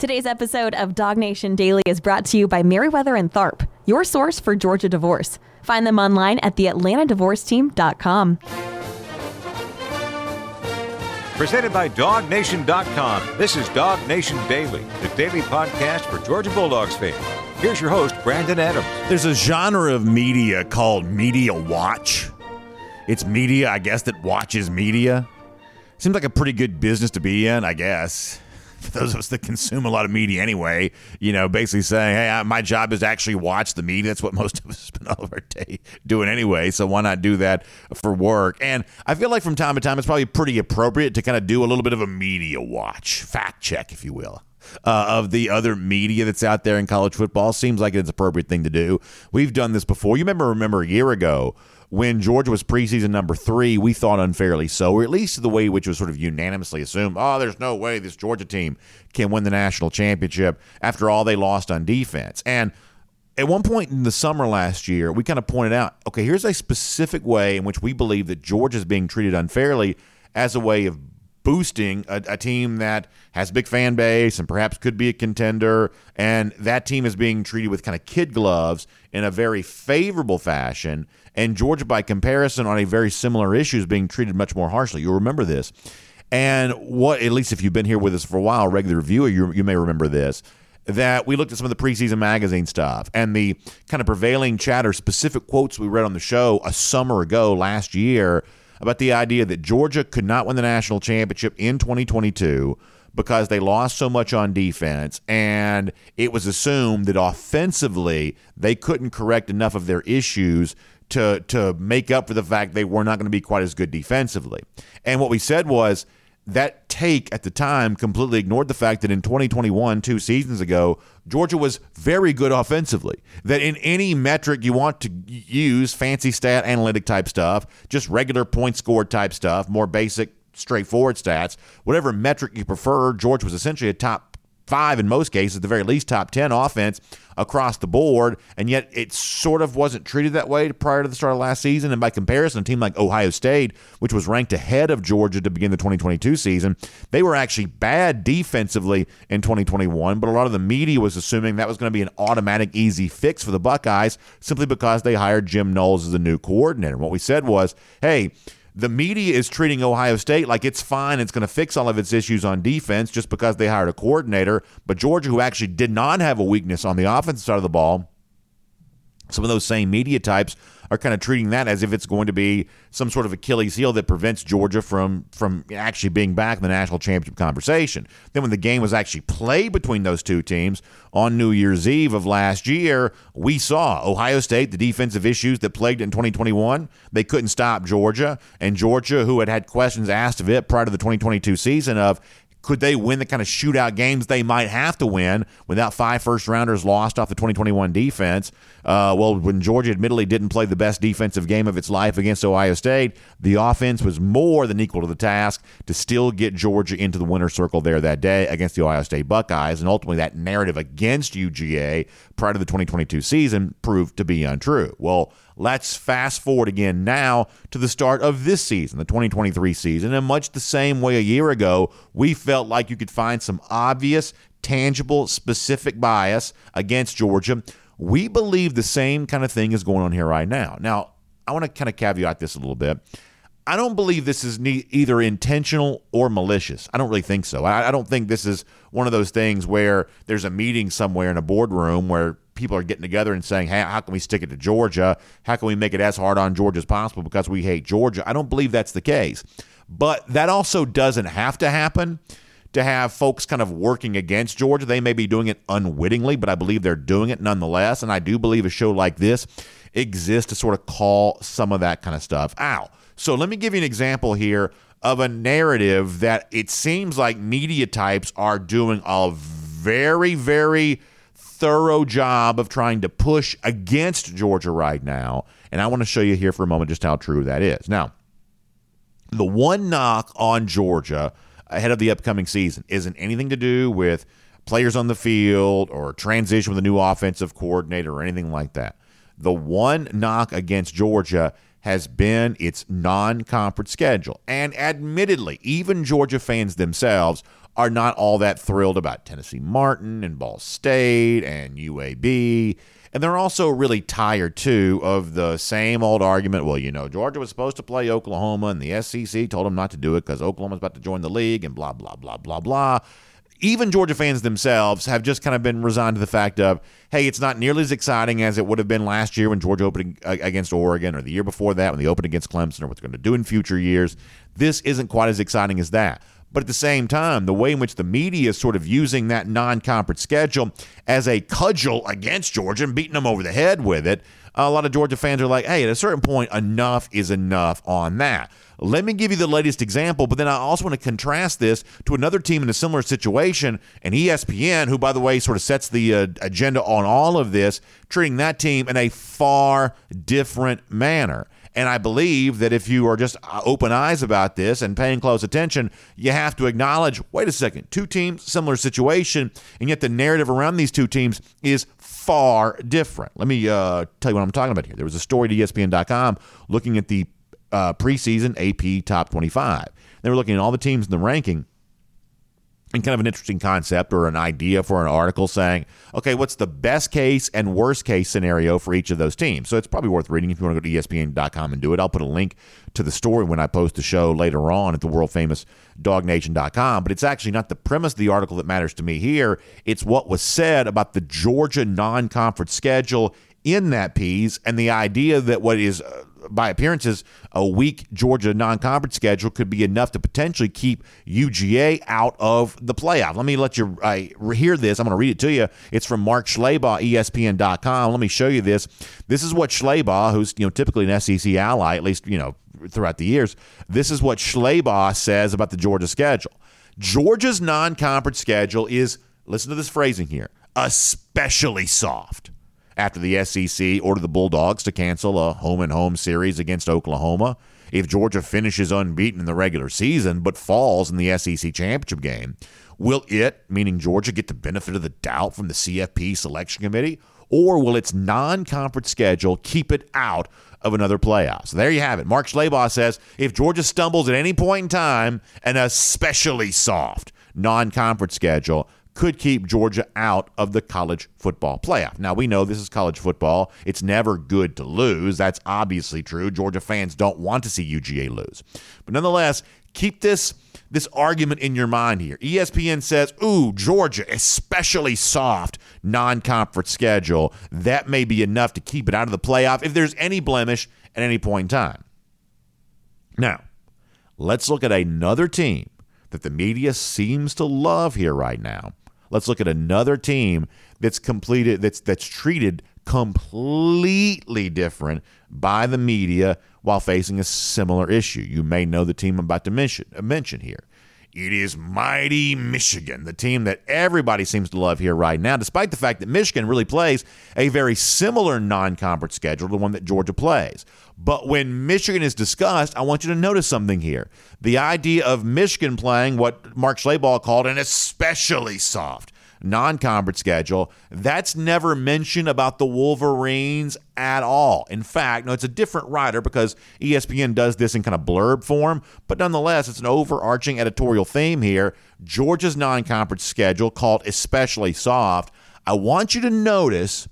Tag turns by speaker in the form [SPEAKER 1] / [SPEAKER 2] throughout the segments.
[SPEAKER 1] Today's episode of DawgNation Daily is brought to you by Meriwether and Tharp, your source for Georgia divorce. Find them online at theatlantadivorceteam.com.
[SPEAKER 2] Presented by DawgNation.com. This is DawgNation Daily, the daily podcast for Georgia Bulldogs fans. Here's your host, Brandon Adams.
[SPEAKER 3] There's a genre of media called media watch. It's media, I guess, that watches media. Seems like a pretty good business to be in, I guess. For those of us that consume a lot of media anyway, you know, basically saying, hey, I, my job is to actually watch the media. That's what most of us spend all of our day doing anyway. So why not do that for work? And I feel like from time to time, it's probably pretty appropriate to kind of do a little bit of a media watch, fact check, if you will. Uh, of the other media that's out there in college football seems like it's appropriate thing to do. We've done this before. You remember, remember a year ago when Georgia was preseason number three, we thought unfairly so, or at least the way which was sort of unanimously assumed, oh, there's no way this Georgia team can win the national championship after all they lost on defense. And at one point in the summer last year, we kind of pointed out, okay, here's a specific way in which we believe that Georgia is being treated unfairly as a way of boosting a, a, team that has a big fan base and perhaps could be a contender, and that team is being treated with kind of kid gloves in a very favorable fashion, and Georgia, by comparison, on a very similar issue, is being treated much more harshly. You'll remember this. And what, at least if you've been here with us for a while, regular viewer, you, you may remember this that we looked at some of the preseason magazine stuff and the kind of prevailing chatter, specific quotes we read on the show a summer ago last year about the idea that Georgia could not win the national championship in 2022 because they lost so much on defense and it was assumed that offensively they couldn't correct enough of their issues to to make up for the fact they were not going to be quite as good defensively. And what we said was that take at the time completely ignored the fact that in 2021, two seasons ago, Georgia was very good offensively. That in any metric you want to use, fancy stat analytic type stuff, just regular point scored type stuff, more basic, straightforward stats, whatever metric you prefer, Georgia was essentially a top five in most cases, at the very least top 10 offense across the board. And yet it sort of wasn't treated that way prior to the start of last season. And by comparison, a team like Ohio State, which was ranked ahead of Georgia to begin the 2022 season, they were actually bad defensively in 2021. But a lot of the media was assuming that was going to be an automatic, easy fix for the Buckeyes simply because they hired Jim Knowles as the new coordinator. And what we said was, hey, the media is treating Ohio State like it's fine. It's going to fix all of its issues on defense just because they hired a coordinator. But Georgia, who actually did not have a weakness on the offensive side of the ball, some of those same media types are kind of treating that as if it's going to be some sort of Achilles heel that prevents Georgia from from actually being back in the national championship conversation. Then when the game was actually played between those two teams on New Year's Eve of last year, we saw Ohio State the defensive issues that plagued it in 2021. They couldn't stop Georgia, and Georgia, who had had questions asked of it prior to the 2022 season of could they win the kind of shootout games they might have to win without five first rounders lost off the 2021 defense? Uh, well, when Georgia admittedly didn't play the best defensive game of its life against Ohio State, the offense was more than equal to the task to still get Georgia into the winner's circle there that day against the Ohio State Buckeyes. And ultimately, that narrative against UGA prior to the 2022 season proved to be untrue. Well, Let's fast forward again now to the start of this season, the 2023 season. In much the same way a year ago, we felt like you could find some obvious, tangible, specific bias against Georgia. We believe the same kind of thing is going on here right now. Now, I want to kind of caveat this a little bit. I don't believe this is ne- either intentional or malicious. I don't really think so. I, I don't think this is one of those things where there's a meeting somewhere in a boardroom where people are getting together and saying, hey, how can we stick it to Georgia? How can we make it as hard on Georgia as possible because we hate Georgia? I don't believe that's the case. But that also doesn't have to happen to have folks kind of working against Georgia. They may be doing it unwittingly, but I believe they're doing it nonetheless. And I do believe a show like this exists to sort of call some of that kind of stuff out. So let me give you an example here of a narrative that it seems like media types are doing a very, very thorough job of trying to push against Georgia right now. And I want to show you here for a moment just how true that is. Now, the one knock on Georgia ahead of the upcoming season isn't anything to do with players on the field or transition with a new offensive coordinator or anything like that. The one knock against Georgia has been its non conference schedule. And admittedly, even Georgia fans themselves are not all that thrilled about Tennessee Martin and Ball State and UAB. And they're also really tired, too, of the same old argument. Well, you know, Georgia was supposed to play Oklahoma, and the SEC told them not to do it because Oklahoma's about to join the league, and blah, blah, blah, blah, blah. Even Georgia fans themselves have just kind of been resigned to the fact of, hey, it's not nearly as exciting as it would have been last year when Georgia opened against Oregon, or the year before that when they opened against Clemson, or what they're going to do in future years. This isn't quite as exciting as that. But at the same time, the way in which the media is sort of using that non conference schedule as a cudgel against Georgia and beating them over the head with it, a lot of Georgia fans are like, hey, at a certain point, enough is enough on that. Let me give you the latest example, but then I also want to contrast this to another team in a similar situation, and ESPN, who, by the way, sort of sets the uh, agenda on all of this, treating that team in a far different manner. And I believe that if you are just uh, open eyes about this and paying close attention, you have to acknowledge wait a second, two teams, similar situation, and yet the narrative around these two teams is far different. Let me uh, tell you what I'm talking about here. There was a story to ESPN.com looking at the uh, preseason AP top 25. They were looking at all the teams in the ranking and kind of an interesting concept or an idea for an article saying, okay, what's the best case and worst case scenario for each of those teams? So it's probably worth reading if you want to go to ESPN.com and do it. I'll put a link to the story when I post the show later on at the world famous dawgnation.com. But it's actually not the premise of the article that matters to me here. It's what was said about the Georgia non conference schedule in that piece and the idea that what is uh, by appearances, a weak Georgia non-conference schedule could be enough to potentially keep UGA out of the playoff. Let me let you uh, hear this. I'm going to read it to you. It's from Mark Schlabach, ESPN.com. Let me show you this. This is what Schlabach, who's you know typically an SEC ally, at least you know throughout the years, this is what Schlabach says about the Georgia schedule. Georgia's non-conference schedule is listen to this phrasing here, especially soft after the SEC ordered the Bulldogs to cancel a home and home series against Oklahoma. If Georgia finishes unbeaten in the regular season but falls in the SEC championship game, will it, meaning Georgia, get the benefit of the doubt from the CFP selection committee? Or will its non conference schedule keep it out of another playoff? So there you have it. Mark Schlabach says if Georgia stumbles at any point in time, an especially soft non conference schedule, could keep Georgia out of the college football playoff. Now, we know this is college football. It's never good to lose. That's obviously true. Georgia fans don't want to see UGA lose. But nonetheless, keep this this argument in your mind here. ESPN says, "Ooh, Georgia, especially soft non-conference schedule. That may be enough to keep it out of the playoff if there's any blemish at any point in time." Now, let's look at another team that the media seems to love here right now. Let's look at another team that's completed that's that's treated completely different by the media while facing a similar issue. You may know the team I'm about to mention, mention here. It is mighty Michigan, the team that everybody seems to love here right now, despite the fact that Michigan really plays a very similar non conference schedule to the one that Georgia plays. But when Michigan is discussed, I want you to notice something here. The idea of Michigan playing what Mark Schlabach called an especially soft non conference schedule. That's never mentioned about the Wolverines at all. In fact, no, it's a different writer because ESPN does this in kind of blurb form, but nonetheless, it's an overarching editorial theme here. Georgia's non conference schedule, called especially soft. I want you to notice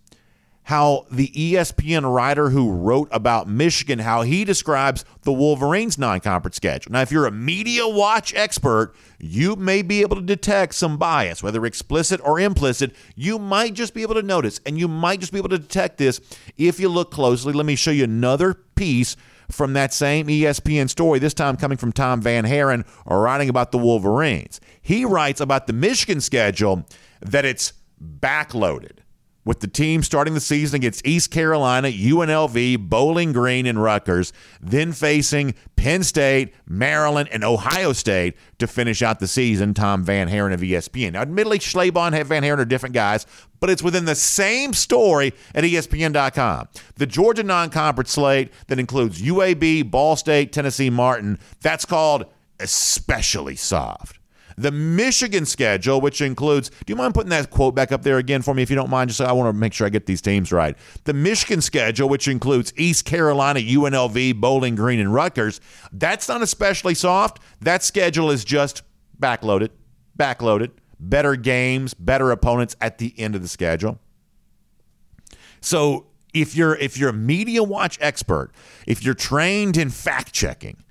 [SPEAKER 3] how the ESPN writer who wrote about Michigan, how he describes the Wolverines non-conference schedule. Now, if you're a media watch expert, you may be able to detect some bias, whether explicit or implicit. You might just be able to notice, and you might just be able to detect this if you look closely. Let me show you another piece from that same ESPN story, this time coming from Tom VanHaaren, writing about the Wolverines. He writes about the Michigan schedule that it's backloaded with the team starting the season against East Carolina, UNLV, Bowling Green, and Rutgers, then facing Penn State, Maryland, and Ohio State to finish out the season. Tom VanHaaren of ESPN. Now, admittedly, Schlabach and VanHaaren are different guys, but it's within the same story at ESPN.com. The Georgia non-conference slate that includes UAB, Ball State, Tennessee, Martin. That's called especially soft. The Michigan schedule, which includes, do you mind putting that quote back up there again for me if you don't mind? Just I want to make sure I get these teams right. The Michigan schedule, which includes East Carolina, UNLV, Bowling Green, and Rutgers, that's not especially soft. That schedule is just backloaded. backloaded, better games, better opponents at the end of the schedule. So if you're if you're a media watch expert, if you're trained in fact checking,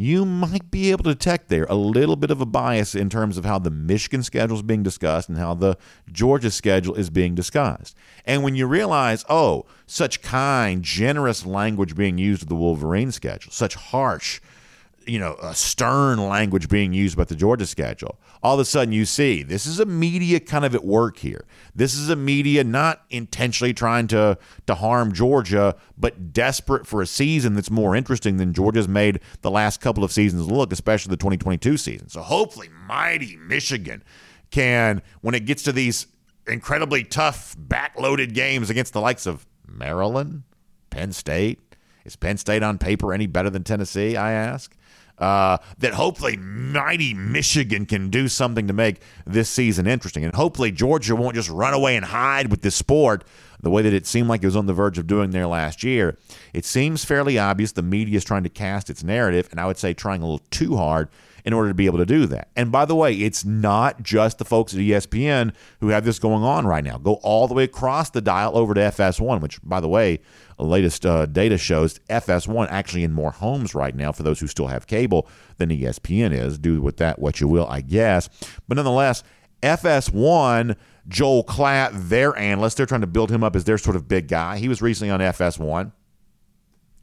[SPEAKER 3] you might be able to detect there a little bit of a bias in terms of how the Michigan schedule is being discussed and how the Georgia schedule is being discussed. And when you realize, oh, such kind, generous language being used of the Wolverine schedule, such harsh, you know, stern language being used about the Georgia schedule. All of a sudden, you see this is a media kind of at work here. This is a media not intentionally trying to to harm Georgia, but desperate for a season that's more interesting than Georgia's made the last couple of seasons look, especially the 2022 season. So hopefully, mighty Michigan can, when it gets to these incredibly tough, backloaded games against the likes of Maryland, Penn State. Is Penn State on paper any better than Tennessee? I ask uh, that hopefully mighty Michigan can do something to make this season interesting. And hopefully Georgia won't just run away and hide with this sport the way that it seemed like it was on the verge of doing there last year. It seems fairly obvious the media is trying to cast its narrative, and I would say trying a little too hard in order to be able to do that. And by the way, it's not just the folks at ESPN who have this going on right now. Go all the way across the dial over to FS1, which, by the way, the latest uh, data shows FS1 actually in more homes right now for those who still have cable than ESPN is. Do with that what you will, I guess. But nonetheless, FS1, Joel Klatt, their analyst, they're trying to build him up as their sort of big guy. He was recently on FS1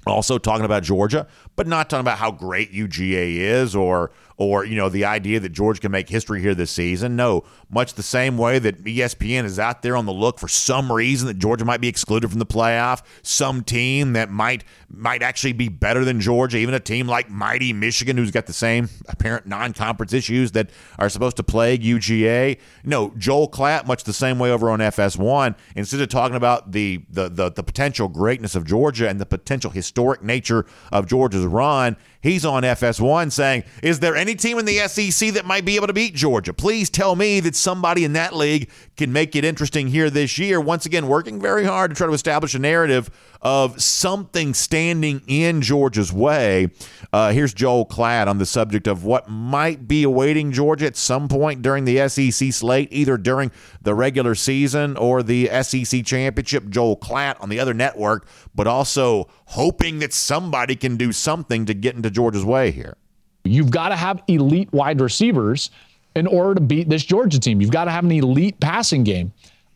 [SPEAKER 3] also talking about Georgia, but not talking about how great UGA is or or you know the idea that Georgia can make history here this season. No, much the same way that ESPN is out there on the look for some reason that Georgia might be excluded from the playoff, some team that might might actually be better than Georgia, even a team like mighty Michigan who's got the same apparent non-conference issues that are supposed to plague UGA. No, Joel Klatt, much the same way over on FS1, instead of talking about the the the, the potential greatness of Georgia and the potential historic nature of Georgia's run, He's on FS1 saying, Is there any team in the SEC that might be able to beat Georgia? Please tell me that somebody in that league can make it interesting here this year. Once again, working very hard to try to establish a narrative of something standing in Georgia's way. Uh, here's Joel Klatt on the subject of what might be awaiting Georgia at some point during the SEC slate, either during the regular season or the SEC championship. Joel Klatt on the other network, but also hoping that somebody can do something to get into Georgia's way here.
[SPEAKER 4] You've got to have elite wide receivers in order to beat this Georgia team. You've got to have an elite passing game.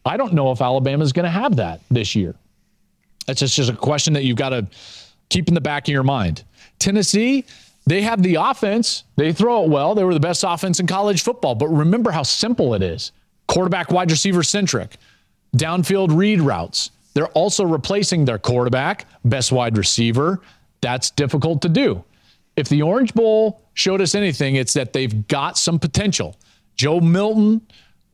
[SPEAKER 4] I don't know if Alabama is going to have that this year. It's just, just a question that you've got to keep in the back of your mind. Tennessee, they have the offense. They throw it well. They were the best offense in college football. But remember how simple it is quarterback, wide receiver centric, downfield read routes. They're also replacing their quarterback, best wide receiver. That's difficult to do. If the Orange Bowl showed us anything, it's that they've got some potential. Joe Milton,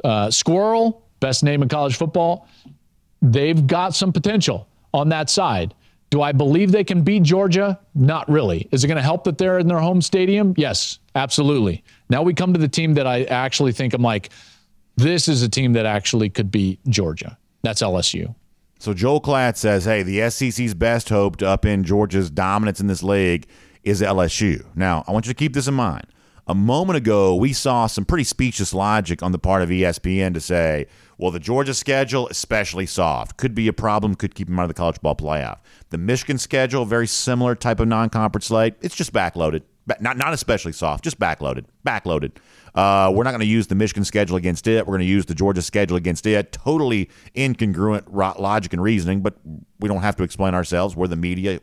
[SPEAKER 4] uh, Squirrel, best name in college football, they've got some potential on that side. Do I believe they can beat Georgia? Not really. Is it going to help that they're in their home stadium? Yes, absolutely. Now we come to the team that I actually think I'm like, this is a team that actually could beat Georgia. That's LSU.
[SPEAKER 3] So Joel Klatt says, hey, the SEC's best hope to upend Georgia's dominance in this league is LSU. Now, I want you to keep this in mind. A moment ago, we saw some pretty speechless logic on the part of ESPN to say, well, the Georgia schedule, especially soft, could be a problem, could keep them out of the college ball playoff. The Michigan schedule, very similar type of non conference slate, it's just backloaded. Not, not especially soft, just backloaded. Backloaded. Uh, we're not going to use the Michigan schedule against it. We're going to use the Georgia schedule against it. Totally incongruent logic and reasoning, but we don't have to explain ourselves. We're the media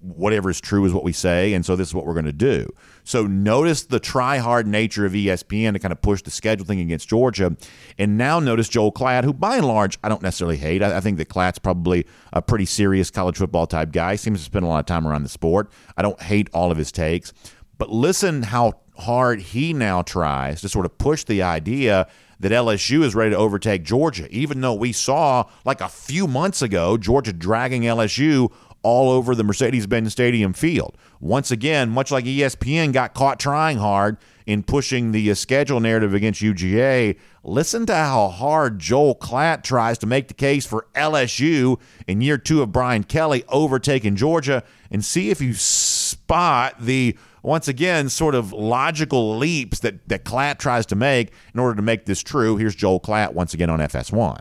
[SPEAKER 3] whatever is true is what we say, and so this is what we're going to do. So notice the try hard nature of ESPN to kind of push the schedule thing against Georgia, and now notice Joel Klatt, who by and large I don't necessarily hate. I, I think that Klatt's probably a pretty serious college football type guy. Seems to spend a lot of time around the sport. I don't hate all of his takes, but listen how hard he now tries to sort of push the idea that LSU is ready to overtake Georgia, even though we saw like a few months ago Georgia dragging LSU all over the Mercedes Benz Stadium field. Once again, much like ESPN got caught trying hard in pushing the uh, schedule narrative against UGA, listen to how hard Joel Klatt tries to make the case for LSU in year two of Brian Kelly overtaking Georgia and see if you spot the once again, sort of logical leaps that, that Klatt tries to make in order to make this true. Here's Joel Klatt once again on FS1.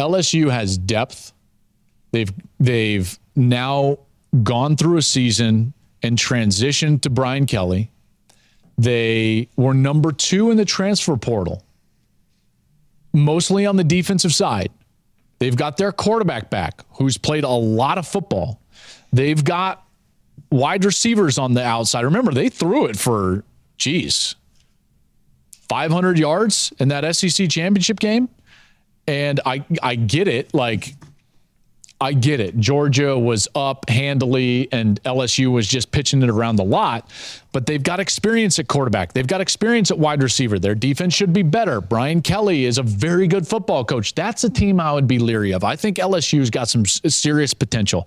[SPEAKER 4] LSU has depth. They've they've now gone through a season and transitioned to Brian Kelly. They were number two in the transfer portal, mostly on the defensive side. They've got their quarterback back, who's played a lot of football. They've got wide receivers on the outside. Remember, they threw it for, geez, 500 yards in that SEC championship game. And I, I get it. Like, I get it. Georgia was up handily and LSU was just pitching it around the lot, but they've got experience at quarterback. They've got experience at wide receiver. Their defense should be better. Brian Kelly is a very good football coach. That's a team I would be leery of. I think LSU's got some serious potential.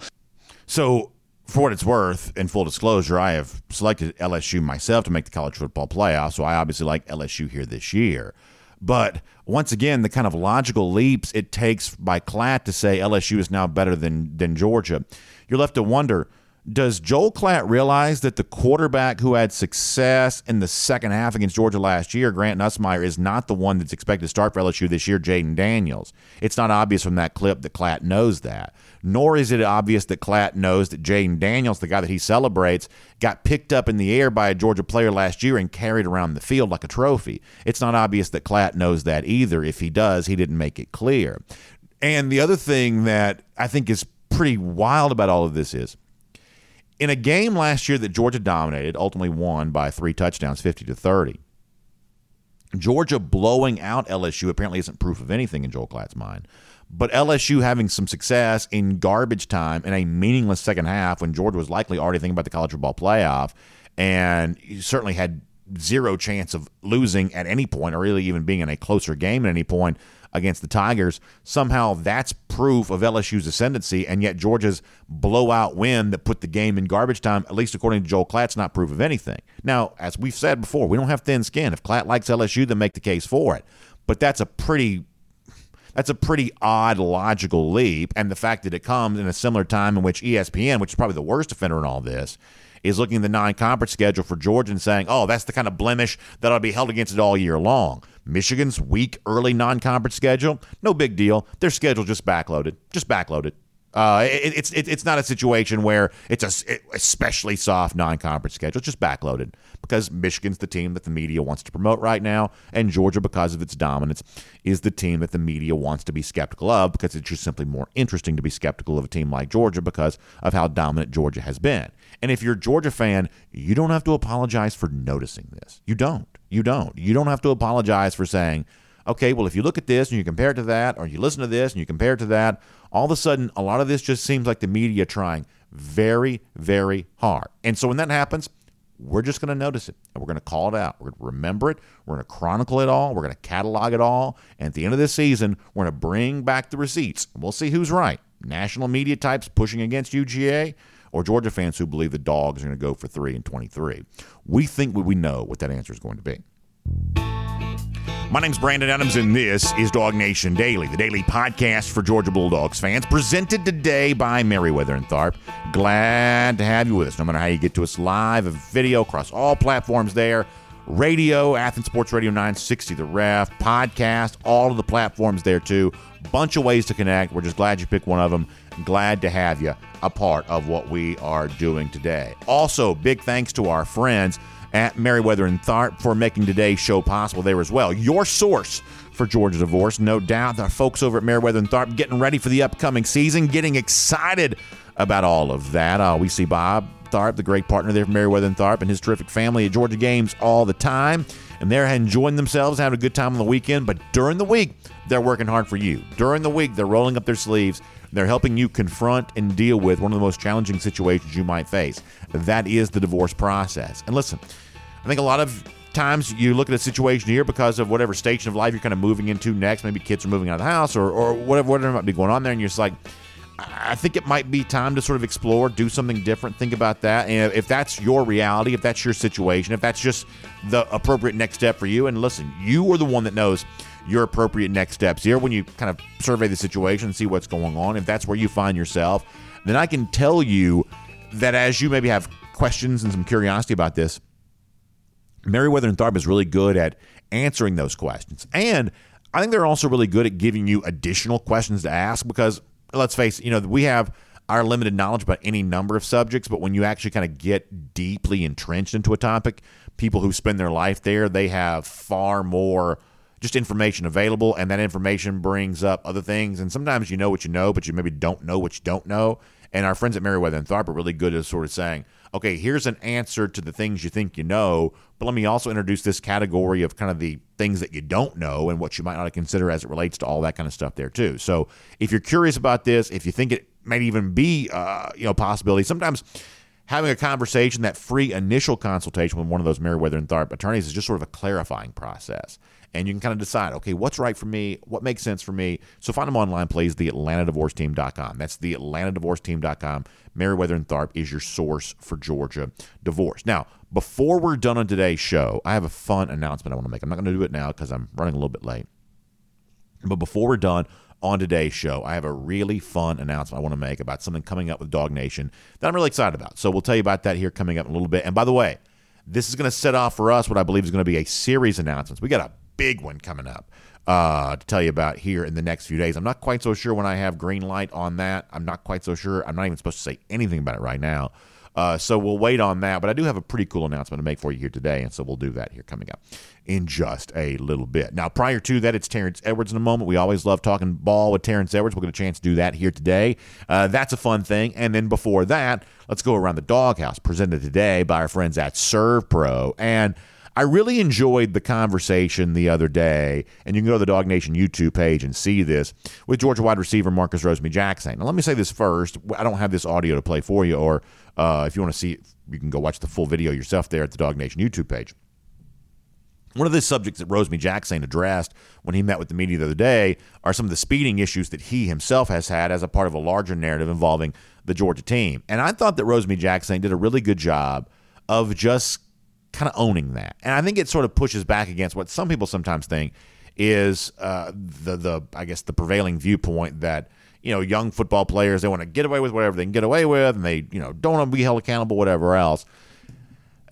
[SPEAKER 3] So, for what it's worth, in full disclosure, I have selected LSU myself to make the college football playoff, so I obviously like LSU here this year. But once again, the kind of logical leaps it takes by Klatt to say LSU is now better than than Georgia, you're left to wonder. Does Joel Klatt realize that the quarterback who had success in the second half against Georgia last year, Grant Nussmeier, is not the one that's expected to start for LSU this year, Jayden Daniels? It's not obvious from that clip that Klatt knows that nor is it obvious that Klatt knows that Jayden Daniels, the guy that he celebrates, got picked up in the air by a Georgia player last year and carried around the field like a trophy. It's not obvious that Klatt knows that either. If he does, he didn't make it clear. And the other thing that I think is pretty wild about all of this is in a game last year that Georgia dominated, ultimately won by three touchdowns, 50 to 30. Georgia blowing out LSU apparently isn't proof of anything in Joel Klatt's mind. But LSU having some success in garbage time in a meaningless second half when Georgia was likely already thinking about the college football playoff and certainly had zero chance of losing at any point or really even being in a closer game at any point against the Tigers. Somehow that's proof of LSU's ascendancy, and yet Georgia's blowout win that put the game in garbage time, at least according to Joel Klatt's not proof of anything. Now, as we've said before, we don't have thin skin. If Klatt likes LSU, then make the case for it. But that's a pretty that's a pretty odd logical leap. And the fact that it comes in a similar time in which ESPN, which is probably the worst offender in all this, is looking at the non conference schedule for Georgia and saying, oh, that's the kind of blemish that'll be held against it all year long. Michigan's weak early non conference schedule, no big deal. Their schedule just backloaded, just backloaded. Uh, it, it's it, it's not a situation where it's a especially soft non-conference schedule. It's just backloaded because Michigan's the team that the media wants to promote right now, and Georgia, because of its dominance, is the team that the media wants to be skeptical of because it's just simply more interesting to be skeptical of a team like Georgia because of how dominant Georgia has been. And if you're a Georgia fan, you don't have to apologize for noticing this. You don't. You don't. You don't have to apologize for saying okay, well, if you look at this and you compare it to that, or you listen to this and you compare it to that, all of a sudden, a lot of this just seems like the media trying very, very hard. And so when that happens, we're just going to notice it and we're going to call it out. We're going to remember it. We're going to chronicle it all. We're going to catalog it all. And at the end of this season, we're going to bring back the receipts. We'll see who's right. National media types pushing against UGA or Georgia fans who believe the dogs are going to go for 3 and 23. We think we know what that answer is going to be. My name's Brandon Adams, and this is DawgNation Daily, the daily podcast for Georgia Bulldogs fans, presented today by Meriwether and Tharp. Glad to have you with us, no matter how you get to us live, a video across all platforms there radio, Athens Sports Radio 960, the ref, podcast, all of the platforms there too. Bunch of ways to connect. We're just glad you picked one of them. Glad to have you a part of what we are doing today. Also, big thanks to our friends at Meriwether and Tharp for making today's show possible there as well. Your source for Georgia Divorce, no doubt. The folks over at Meriwether and Tharp getting ready for the upcoming season, getting excited about all of that. Uh, we see Bob Tharp, the great partner there from Meriwether and Tharp, and his terrific family at Georgia games all the time. And they're enjoying themselves, having a good time on the weekend. But during the week, they're working hard for you. During the week, they're rolling up their sleeves. They're helping you confront and deal with one of the most challenging situations you might face. That is the divorce process. And listen, I think a lot of times you look at a situation here because of whatever station of life you're kind of moving into next. Maybe kids are moving out of the house or, or whatever, whatever might be going on there. And you're just like, I think it might be time to sort of explore, do something different, think about that. And if that's your reality, if that's your situation, if that's just the appropriate next step for you, and listen, you are the one that knows your appropriate next steps here when you kind of survey the situation and see what's going on. If that's where you find yourself, then I can tell you that as you maybe have questions and some curiosity about this, Meriwether and Tharp is really good at answering those questions. And I think they're also really good at giving you additional questions to ask because let's face it, you know, we have our limited knowledge about any number of subjects, but when you actually kind of get deeply entrenched into a topic, people who spend their life there, they have far more just information available, and that information brings up other things. And sometimes you know what you know, but you maybe don't know what you don't know. And our friends at Meriwether and Tharp are really good at sort of saying, okay, here's an answer to the things you think you know, but let me also introduce this category of kind of the things that you don't know and what you might not consider as it relates to all that kind of stuff there too. So if you're curious about this, if you think it might even be uh, you know possibility. Sometimes having a conversation, that free initial consultation with one of those Meriwether and Tharp attorneys is just sort of a clarifying process. And you can kind of decide, okay, what's right for me? What makes sense for me? So find them online, please, theatlantadivorceteam.com. That's theatlantadivorceteam.com. Meriwether and Tharp is your source for Georgia divorce. Now, before we're done on today's show, I have a fun announcement I want to make. I'm not going to do it now because I'm running a little bit late. But before we're done, on today's show, I have a really fun announcement I want to make about something coming up with DawgNation that I'm really excited about. So we'll tell you about that here coming up in a little bit. And by the way, this is going to set off for us what I believe is going to be a series announcements. We got a big one coming up uh, to tell you about here in the next few days. I'm not quite so sure when I have green light on that. I'm not quite so sure. I'm not even supposed to say anything about it right now. Uh, so we'll wait on that. But I do have a pretty cool announcement to make for you here today, and so we'll do that here coming up in just a little bit. Now, prior to that, it's Terrence Edwards in a moment. We always love talking ball with Terrence Edwards. We'll get a chance to do that here today. Uh, that's a fun thing. And then before that, let's go around the doghouse, presented today by our friends at ServPro. And I really enjoyed the conversation the other day, and you can go to the DawgNation YouTube page and see this with Georgia wide receiver Marcus Rosemy-Jacksaint. Now, let me say this first. I don't have this audio to play for you, or uh, if you want to see, you can go watch the full video yourself there at the DawgNation YouTube page. One of the subjects that Rosemy-Jacksaint addressed when he met with the media the other day are some of the speeding issues that he himself has had as a part of a larger narrative involving the Georgia team. And I thought that Rosemy-Jacksaint did a really good job of just kind of owning that. And I think it sort of pushes back against what some people sometimes think is uh, the the I guess the prevailing viewpoint that you know young football players they want to get away with whatever they can get away with, and they you know don't want to be held accountable, whatever else.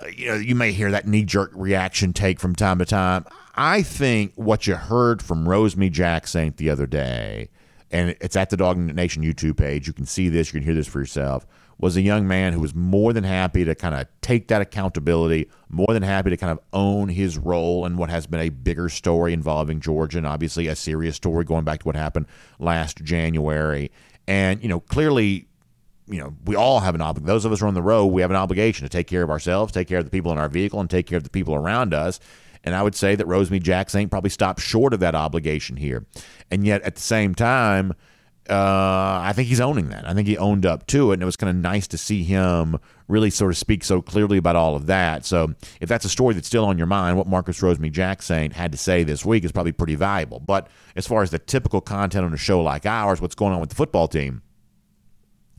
[SPEAKER 3] Uh, you know, you may hear that knee jerk reaction take from time to time. I think what you heard from Rosemy-Jacksaint the other day, and it's at the DawgNation YouTube page. You can see this, you can hear this for yourself was a young man who was more than happy to kind of take that accountability, more than happy to kind of own his role in what has been a bigger story involving Georgia, and obviously a serious story going back to what happened last January. And, you know, clearly, you know, we all have an obligation. Those of us who are on the road, we have an obligation to take care of ourselves, take care of the people in our vehicle, and take care of the people around us. And I would say that Rosemy-Jacksaint probably stopped short of that obligation here. And yet, at the same time, uh, I think he's owning that. I think he owned up to it, and it was kind of nice to see him really sort of speak so clearly about all of that. So, if that's a story that's still on your mind, what Marcus Rosemy-Jacksaint had to say this week is probably pretty valuable. But as far as the typical content on a show like ours, what's going on with the football team,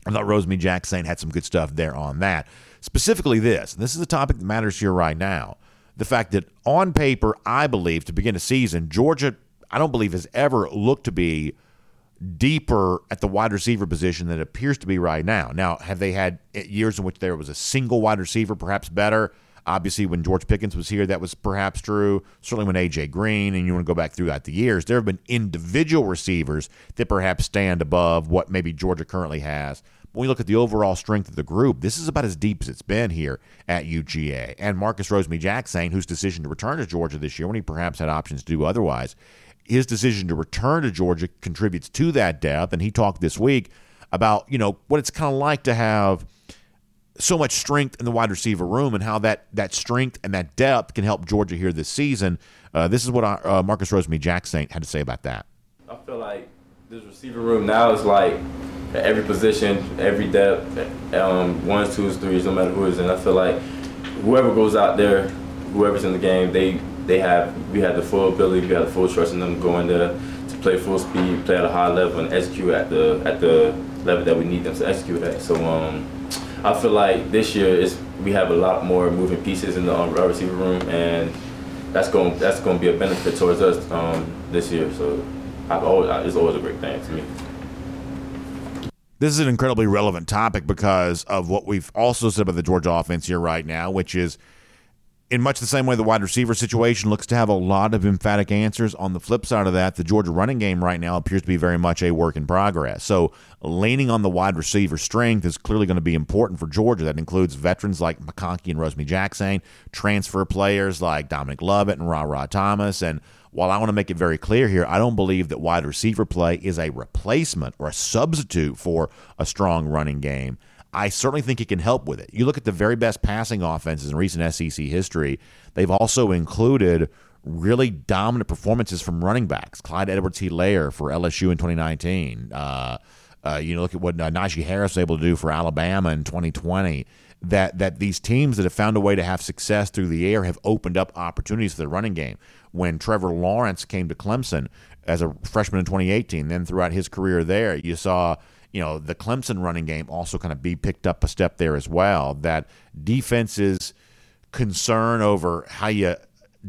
[SPEAKER 3] I thought Rosemy-Jacksaint had some good stuff there on that. Specifically, this. This is a topic that matters here right now. The fact that on paper, I believe to begin a season, Georgia, I don't believe has ever looked to be deeper at the wide receiver position than it appears to be right now. Now, have they had years in which there was a single wide receiver, perhaps better? Obviously, when George Pickens was here, that was perhaps true. Certainly, when A.J. Green, and you want to go back throughout the years, there have been individual receivers that perhaps stand above what maybe Georgia currently has. When we look at the overall strength of the group, this is about as deep as it's been here at UGA. And Marcus Rosemy-Jacksaint, whose decision to return to Georgia this year when he perhaps had options to do otherwise, his decision to return to Georgia contributes to that depth. And he talked this week about, you know, what it's kind of like to have so much strength in the wide receiver room and how that, that strength and that depth can help Georgia here this season. Uh, this is what uh, Marcus Rosemy-Jacksaint had to say about that.
[SPEAKER 5] I feel like this receiver room now is like every position, every depth, um, ones, twos, threes, no matter who is in. I feel like whoever goes out there, whoever's in the game, they they have we had the full ability, we had the full trust in them going there to play full speed, play at a high level, and execute at the at the level that we need them to execute at. So um, I feel like this year is we have a lot more moving pieces in the um, receiver room, and that's going that's going to be a benefit towards us um, this year. So I've always it's always a great thing to me.
[SPEAKER 3] This is an incredibly relevant topic because of what we've also said about the Georgia offense here right now, which is in much the same way the wide receiver situation looks to have a lot of emphatic answers. On the flip side of that, the Georgia running game right now appears to be very much a work in progress. So leaning on the wide receiver strength is clearly going to be important for Georgia. That includes veterans like McConkey and Rosemy-Jacksaint, transfer players like Dominic Lovett and RaRa Thomas. And while I want to make it very clear here, I don't believe that wide receiver play is a replacement or a substitute for a strong running game. I certainly think it can help with it. You look at the very best passing offenses in recent SEC history, they've also included really dominant performances from running backs. Clyde Edwards Helaire for LSU in 2019. Uh, uh, you know, look at what uh, Najee Harris was able to do for Alabama in 2020. That that these teams that have found a way to have success through the air have opened up opportunities for the running game. When Trevor Lawrence came to Clemson as a freshman in 2018, then throughout his career there, you saw you know, the Clemson running game also kind of be picked up a step there as well. That defenses' concern over how you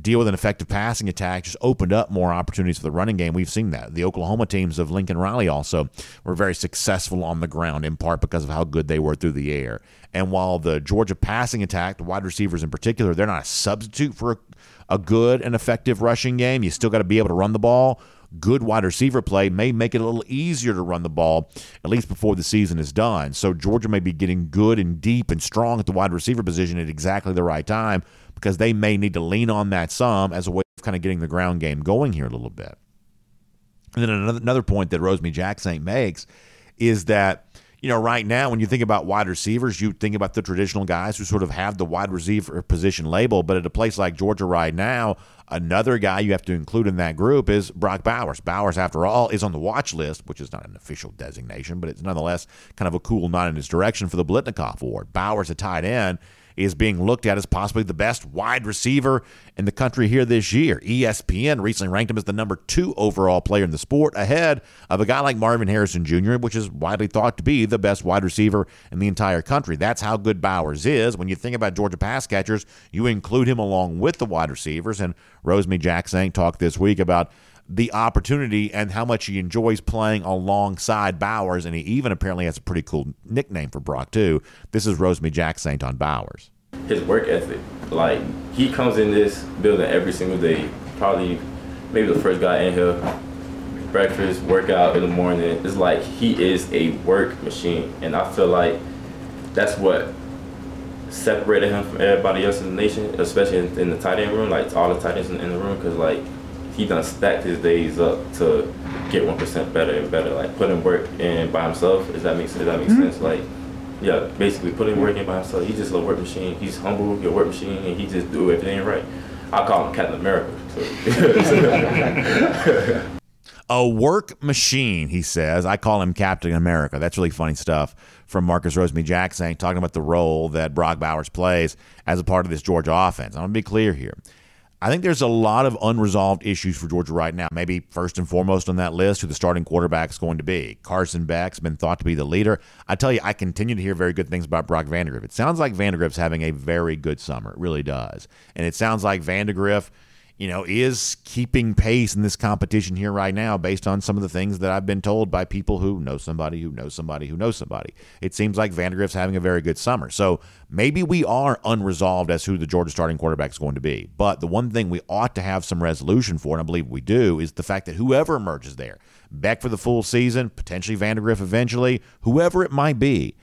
[SPEAKER 3] deal with an effective passing attack just opened up more opportunities for the running game. We've seen that. The Oklahoma teams of Lincoln Riley also were very successful on the ground, in part because of how good they were through the air. And while the Georgia passing attack, the wide receivers in particular, they're not a substitute for a, a good and effective rushing game, you still got to be able to run the ball good wide receiver play may make it a little easier to run the ball, at least before the season is done. So Georgia may be getting good and deep and strong at the wide receiver position at exactly the right time because they may need to lean on that some as a way of kind of getting the ground game going here a little bit. And then another, another point that Rosemy-Jacksaint makes is that you know, right now, when you think about wide receivers, you think about the traditional guys who sort of have the wide receiver position label. But at a place like Georgia right now, another guy you have to include in that group is Brock Bowers. Bowers, after all, is on the watch list, which is not an official designation, but it's nonetheless kind of a cool nod in his direction for the Biletnikoff Award. Bowers, a tight end, is being looked at as possibly the best wide receiver in the country here this year. ESPN recently ranked him as the number two overall player in the sport, ahead of a guy like Marvin Harrison Jr., which is widely thought to be the best wide receiver in the entire country. That's how good Bowers is. When you think about Georgia pass catchers, you include him along with the wide receivers. And Rosemy-Jacksaint talked this week about the opportunity and how much he enjoys playing alongside Bowers. And he even apparently has a pretty cool nickname for Brock, too. This is Rosemy-Jacksaint on Bowers.
[SPEAKER 5] His work ethic, like, he comes in this building every single day. Probably maybe the first guy in here. Breakfast, workout in the morning. It's like he is a work machine. And I feel like that's what separated him from everybody else in the nation, especially in, in the tight end room, like all the tight ends in, in the room, because, like, he done stacked his days up to get one percent better and better. Like putting work in by himself. Does that make sense? Does that make mm-hmm. sense? Like, yeah, basically putting work in by himself. He's just a work machine. He's humble, a work machine, and he just do everything right. I call him Captain America.
[SPEAKER 3] So. a work machine, he says. I call him Captain America. That's really funny stuff from Marcus Rosemy-Jacksaint talking about the role that Brock Bowers plays as a part of this Georgia offense. I want to be clear here. I think there's a lot of unresolved issues for Georgia right now. Maybe first and foremost on that list, who the starting quarterback is going to be. Carson Beck's been thought to be the leader. I tell you, I continue to hear very good things about Brock Vandagriff. It sounds like Vandagriff's having a very good summer. It really does. And it sounds like Vandagriff – you know, is keeping pace in this competition here right now based on some of the things that I've been told by people who know somebody who knows somebody who knows somebody. It seems like Vandagriff's having a very good summer. So maybe we are unresolved as who the Georgia starting quarterback is going to be. But the one thing we ought to have some resolution for, and I believe we do, is the fact that whoever emerges there, Beck for the full season, potentially Vandagriff eventually, whoever it might be,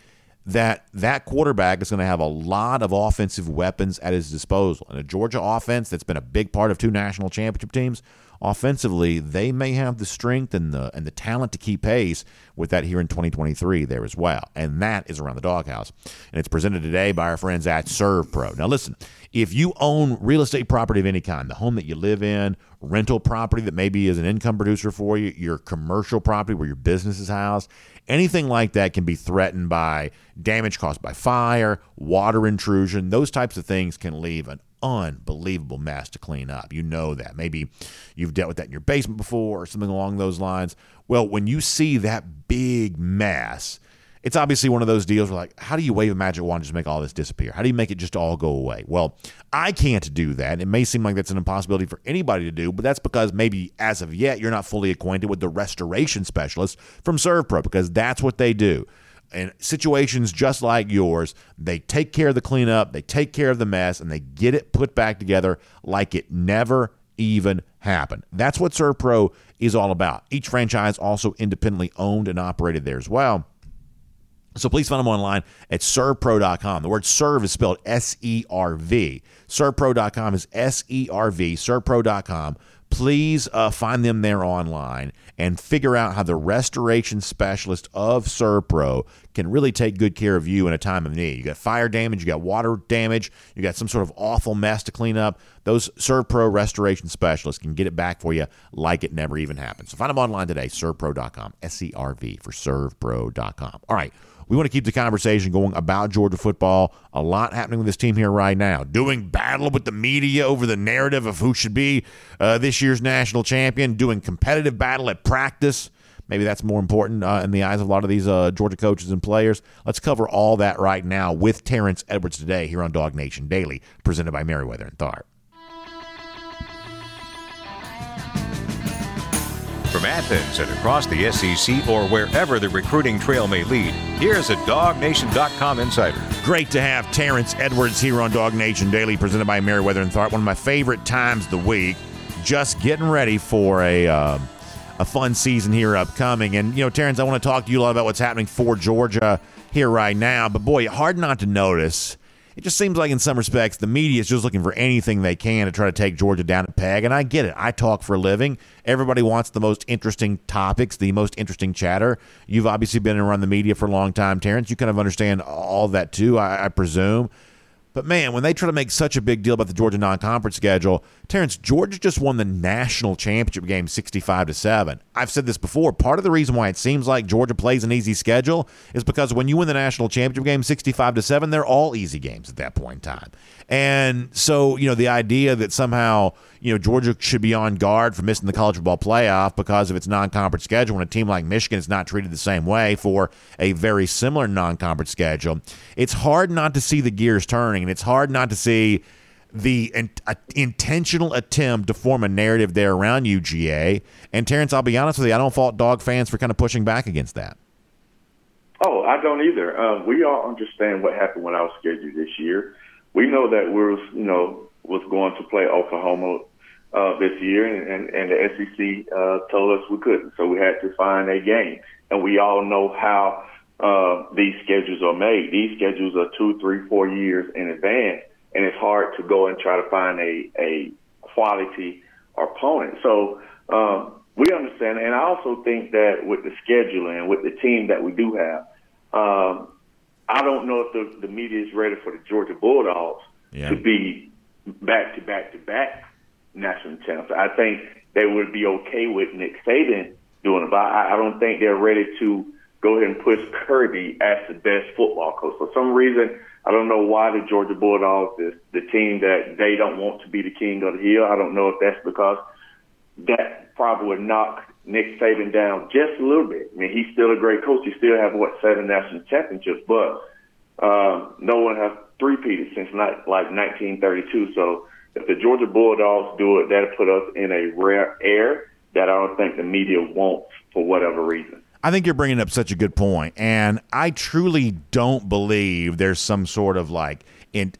[SPEAKER 3] that that quarterback is going to have a lot of offensive weapons at his disposal. And a Georgia offense that's been a big part of two national championship teams, offensively, they may have the strength and the and the talent to keep pace with that here in 2023 there as well. And that is around the doghouse. And it's presented today by our friends at ServPro. Now listen, if you own real estate property of any kind, the home that you live in, rental property that maybe is an income producer for you, your commercial property where your business is housed, Anything like that can be threatened by damage caused by fire, water intrusion. Those types of things can leave an unbelievable mess to clean up. You know that. Maybe you've dealt with that in your basement before or something along those lines. Well, when you see that big mess, it's obviously one of those deals where, like, how do you wave a magic wand and just make all this disappear? How do you make it just all go away? Well, I can't do that. It may seem like that's an impossibility for anybody to do, but that's because maybe as of yet you're not fully acquainted with the restoration specialists from ServPro because that's what they do. In situations just like yours, they take care of the cleanup, they take care of the mess, and they get it put back together like it never even happened. That's what ServPro is all about. Each franchise also independently owned and operated there as well. So please find them online at servpro.com. The word serve is spelled S E R V. Servpro.com is S E R V. Servpro.com please uh, find them there online and figure out how the restoration specialist of ServPro can really take good care of you in a time of need. You got fire damage, you got water damage, you got some sort of awful mess to clean up. Those ServPro restoration specialists can get it back for you like it never even happened. So find them online today, servpro.com, S E R V for servpro.com. All right. We want to keep the conversation going about Georgia football. A lot happening with this team here right now. Doing battle with the media over the narrative of who should be uh, this year's national champion. Doing competitive battle at practice. Maybe that's more important uh, in the eyes of a lot of these uh, Georgia coaches and players. Let's cover all that right now with Terrence Edwards today here on DawgNation Daily, presented by Meriwether and Tharp.
[SPEAKER 2] From Athens and across the SEC or wherever the recruiting trail may lead, here's a DawgNation.com insider.
[SPEAKER 3] Great to have Terrence Edwards here on DawgNation Daily, presented by Meriwether and Tharp. One of my favorite times of the week. Just getting ready for a uh, a fun season here upcoming. And you know, Terrence, I want to talk to you a lot about what's happening for Georgia here right now. But boy, hard not to notice it just seems like in some respects the media is just looking for anything they can to try to take Georgia down a peg. And I get it. I talk for a living. Everybody wants the most interesting topics, the most interesting chatter. You've obviously been around the media for a long time, Terrence. You kind of understand all that too, I, I presume. But man, when they try to make such a big deal about the Georgia non-conference schedule, Terrence, Georgia just won the national championship game 65 to 7. I've said this before. Part of the reason why it seems like Georgia plays an easy schedule is because when you win the national championship game 65 to 7, they're all easy games at that point in time. And so, you know, the idea that somehow, you know, Georgia should be on guard for missing the college football playoff because of its non conference schedule when a team like Michigan is not treated the same way for a very similar non conference schedule. It's hard not to see the gears turning, and it's hard not to see the in, uh, intentional attempt to form a narrative there around UGA. And Terrence, I'll be honest with you, I don't fault dog fans for kind of pushing back against that.
[SPEAKER 6] Oh, I don't either. Um, we all understand what happened when I was scheduled this year we know that we are you know, was going to play Oklahoma uh, this year, and, and, and the SEC uh, told us we couldn't, so we had to find a game. And we all know how uh, these schedules are made. These schedules are two, three, four years in advance, and it's hard to go and try to find a a quality opponent. So um, we understand, and I also think that with the scheduling, with the team that we do have, um, I don't know if the, the media is ready for the Georgia Bulldogs yeah. to be back to back to back national champs. I think they would be okay with Nick Saban doing it, but I, I don't think they're ready to go ahead and push Kirby as the best football coach. For some reason, I don't know why the Georgia Bulldogs is the team that they don't want to be the king of the hill. I don't know if that's because that probably would knock Nick Saban down just a little bit. I mean, he's still a great coach. He still have what seven national championships, but uh, no one has three-peated since not, like 1932. So if the Georgia Bulldogs do it, that'll put us in a rare air that I don't think the media wants for whatever reason.
[SPEAKER 3] I think you're bringing up such a good point, and I truly don't believe there's some sort of like in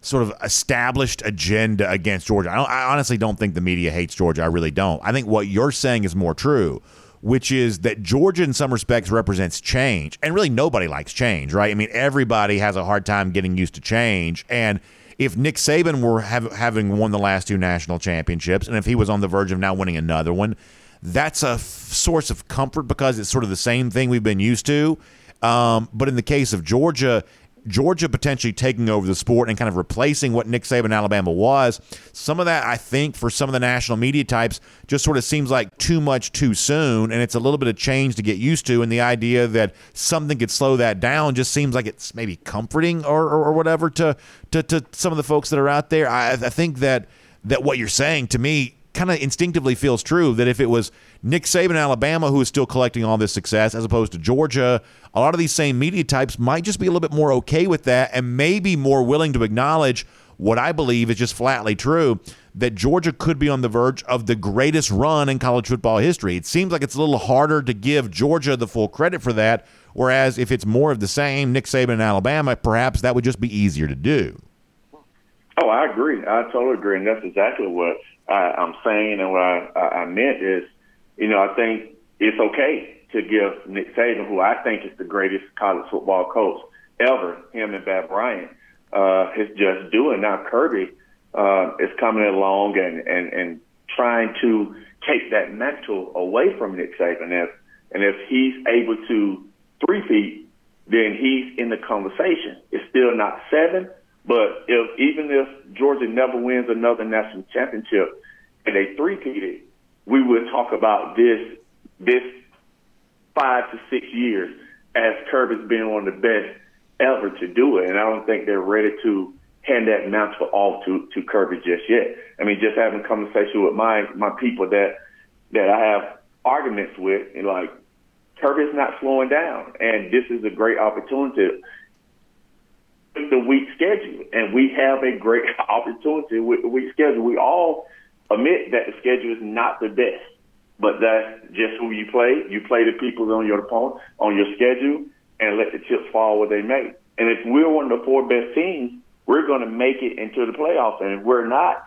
[SPEAKER 3] sort of established agenda against Georgia. I, I, honestly don't think the media hates Georgia. I really don't. I think what you're saying is more true, which is that Georgia, in some respects, represents change. And really, nobody likes change, right? I mean, everybody has a hard time getting used to change. And if Nick Saban were have, having won the last two national championships, and if he was on the verge of now winning another one, that's a f- source of comfort because it's sort of the same thing we've been used to. Um, but in the case of Georgia, Georgia potentially taking over the sport and kind of replacing what Nick Saban Alabama was. Some of that, I think, for some of the national media types, just sort of seems like too much too soon, and it's a little bit of change to get used to. And the idea that something could slow that down just seems like it's maybe comforting or, or, or whatever to, to to some of the folks that are out there. I, I think that that what you're saying to me kind of instinctively feels true that if it was Nick Saban, Alabama, who is still collecting all this success, as opposed to Georgia, a lot of these same media types might just be a little bit more okay with that and maybe more willing to acknowledge what I believe is just flatly true that Georgia could be on the verge of the greatest run in college football history. It seems like it's a little harder to give Georgia the full credit for that, whereas if it's more of the same, Nick Saban in Alabama, perhaps that would just be easier to do.
[SPEAKER 6] Oh, I agree. I totally agree, and that's exactly what I, I'm saying. And what I, I meant is, you know, I think it's okay to give Nick Saban, who I think is the greatest college football coach ever, him and Bob Bryant, uh, is just doing. Now Kirby uh, is coming along and, and, and trying to take that mantle away from Nick Saban. If, and if he's able to three-peat, then he's in the conversation. It's still not seven, but if even if Georgia never wins another national championship and they three-peated, we would talk about this this five to six years as Kirby's been one of the best ever to do it. And I don't think they're ready to hand that mantle off to, to Kirby just yet. I mean, just having conversation with my, my people that, that I have arguments with, and like, Kirby's not slowing down. And this is a great opportunity the week schedule. And we have a great opportunity with the week schedule. We all admit that the schedule is not the best but that's just who you play. You play the people on your opponent on your schedule and let the chips fall where they may. And if we're one of the four best teams, we're going to make it into the playoffs. And if we're not,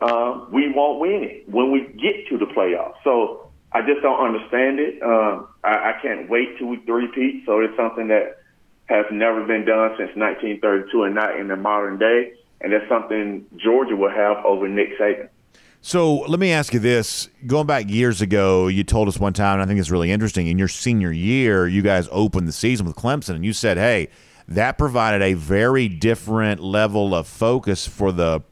[SPEAKER 6] uh, we won't win it when we get to the playoffs. So I just don't understand it. Um, I, I can't wait till we three-peat. So it's something that has never been done since 1932 and not in the modern day. And that's something Georgia will have over Nick Saban.
[SPEAKER 3] So let me ask you this: Going back years ago, you told us one time, and I think it's really interesting. In your senior year, you guys opened the season with Clemson, and you said, "Hey, that provided a very different level of focus for the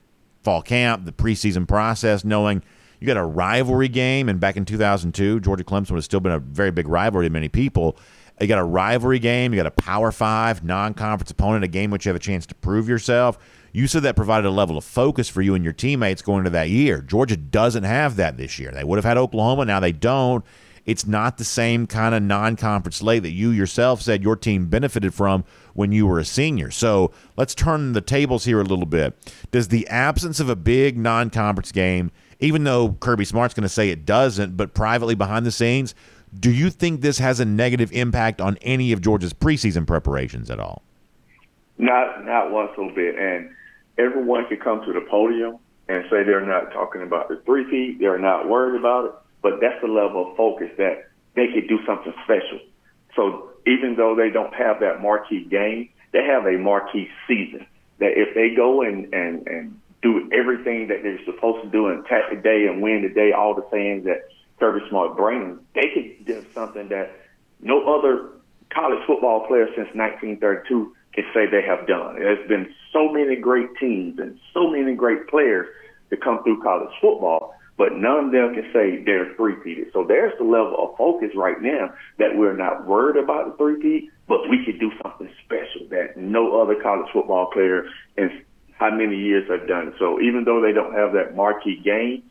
[SPEAKER 3] fall camp, the preseason process, knowing." You got a rivalry game, and back in 2002, Georgia Clemson would have still been a very big rivalry to many people. You got a rivalry game, you got a Power Five non conference opponent, a game which you have a chance to prove yourself. You said that provided a level of focus for you and your teammates going into that year. Georgia doesn't have that this year. They would have had Oklahoma, now they don't. It's not the same kind of non conference slate that you yourself said your team benefited from when you were a senior. So let's turn the tables here a little bit. Does the absence of a big non conference game, even though Kirby Smart's going to say it doesn't, but privately behind the scenes, do you think this has a negative impact on any of Georgia's preseason preparations at all?
[SPEAKER 6] Not, not one little bit. And everyone can come to the podium and say they're not talking about the three-peat, they're not worried about it, but that's the level of focus that they could do something special. So even though they don't have that marquee game, they have a marquee season. That if they go and and and do everything that they're supposed to do and attack the day and win the day, all the sayings that Kirby Smart brings, they could do something that no other college football player since 1932 can say they have done. There's been so many great teams and so many great players to come through college football, but none of them can say they're three-peated. So there's the level of focus right now that we're not worried about the three-peat, but we could do something special that no other college football player in how many years have done. So even though they don't have that marquee game,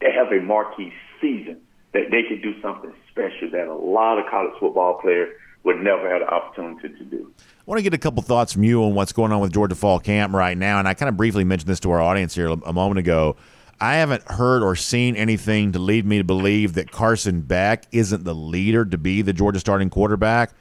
[SPEAKER 6] they have a marquee season that they could do something special that a lot of college football players would never have the opportunity to do.
[SPEAKER 3] I want to get a couple thoughts from you on what's going on with Georgia Fall Camp right now. And I kind of briefly mentioned this to our audience here a moment ago. I haven't heard or seen anything to lead me to believe that Carson Beck isn't the leader to be the Georgia starting quarterback.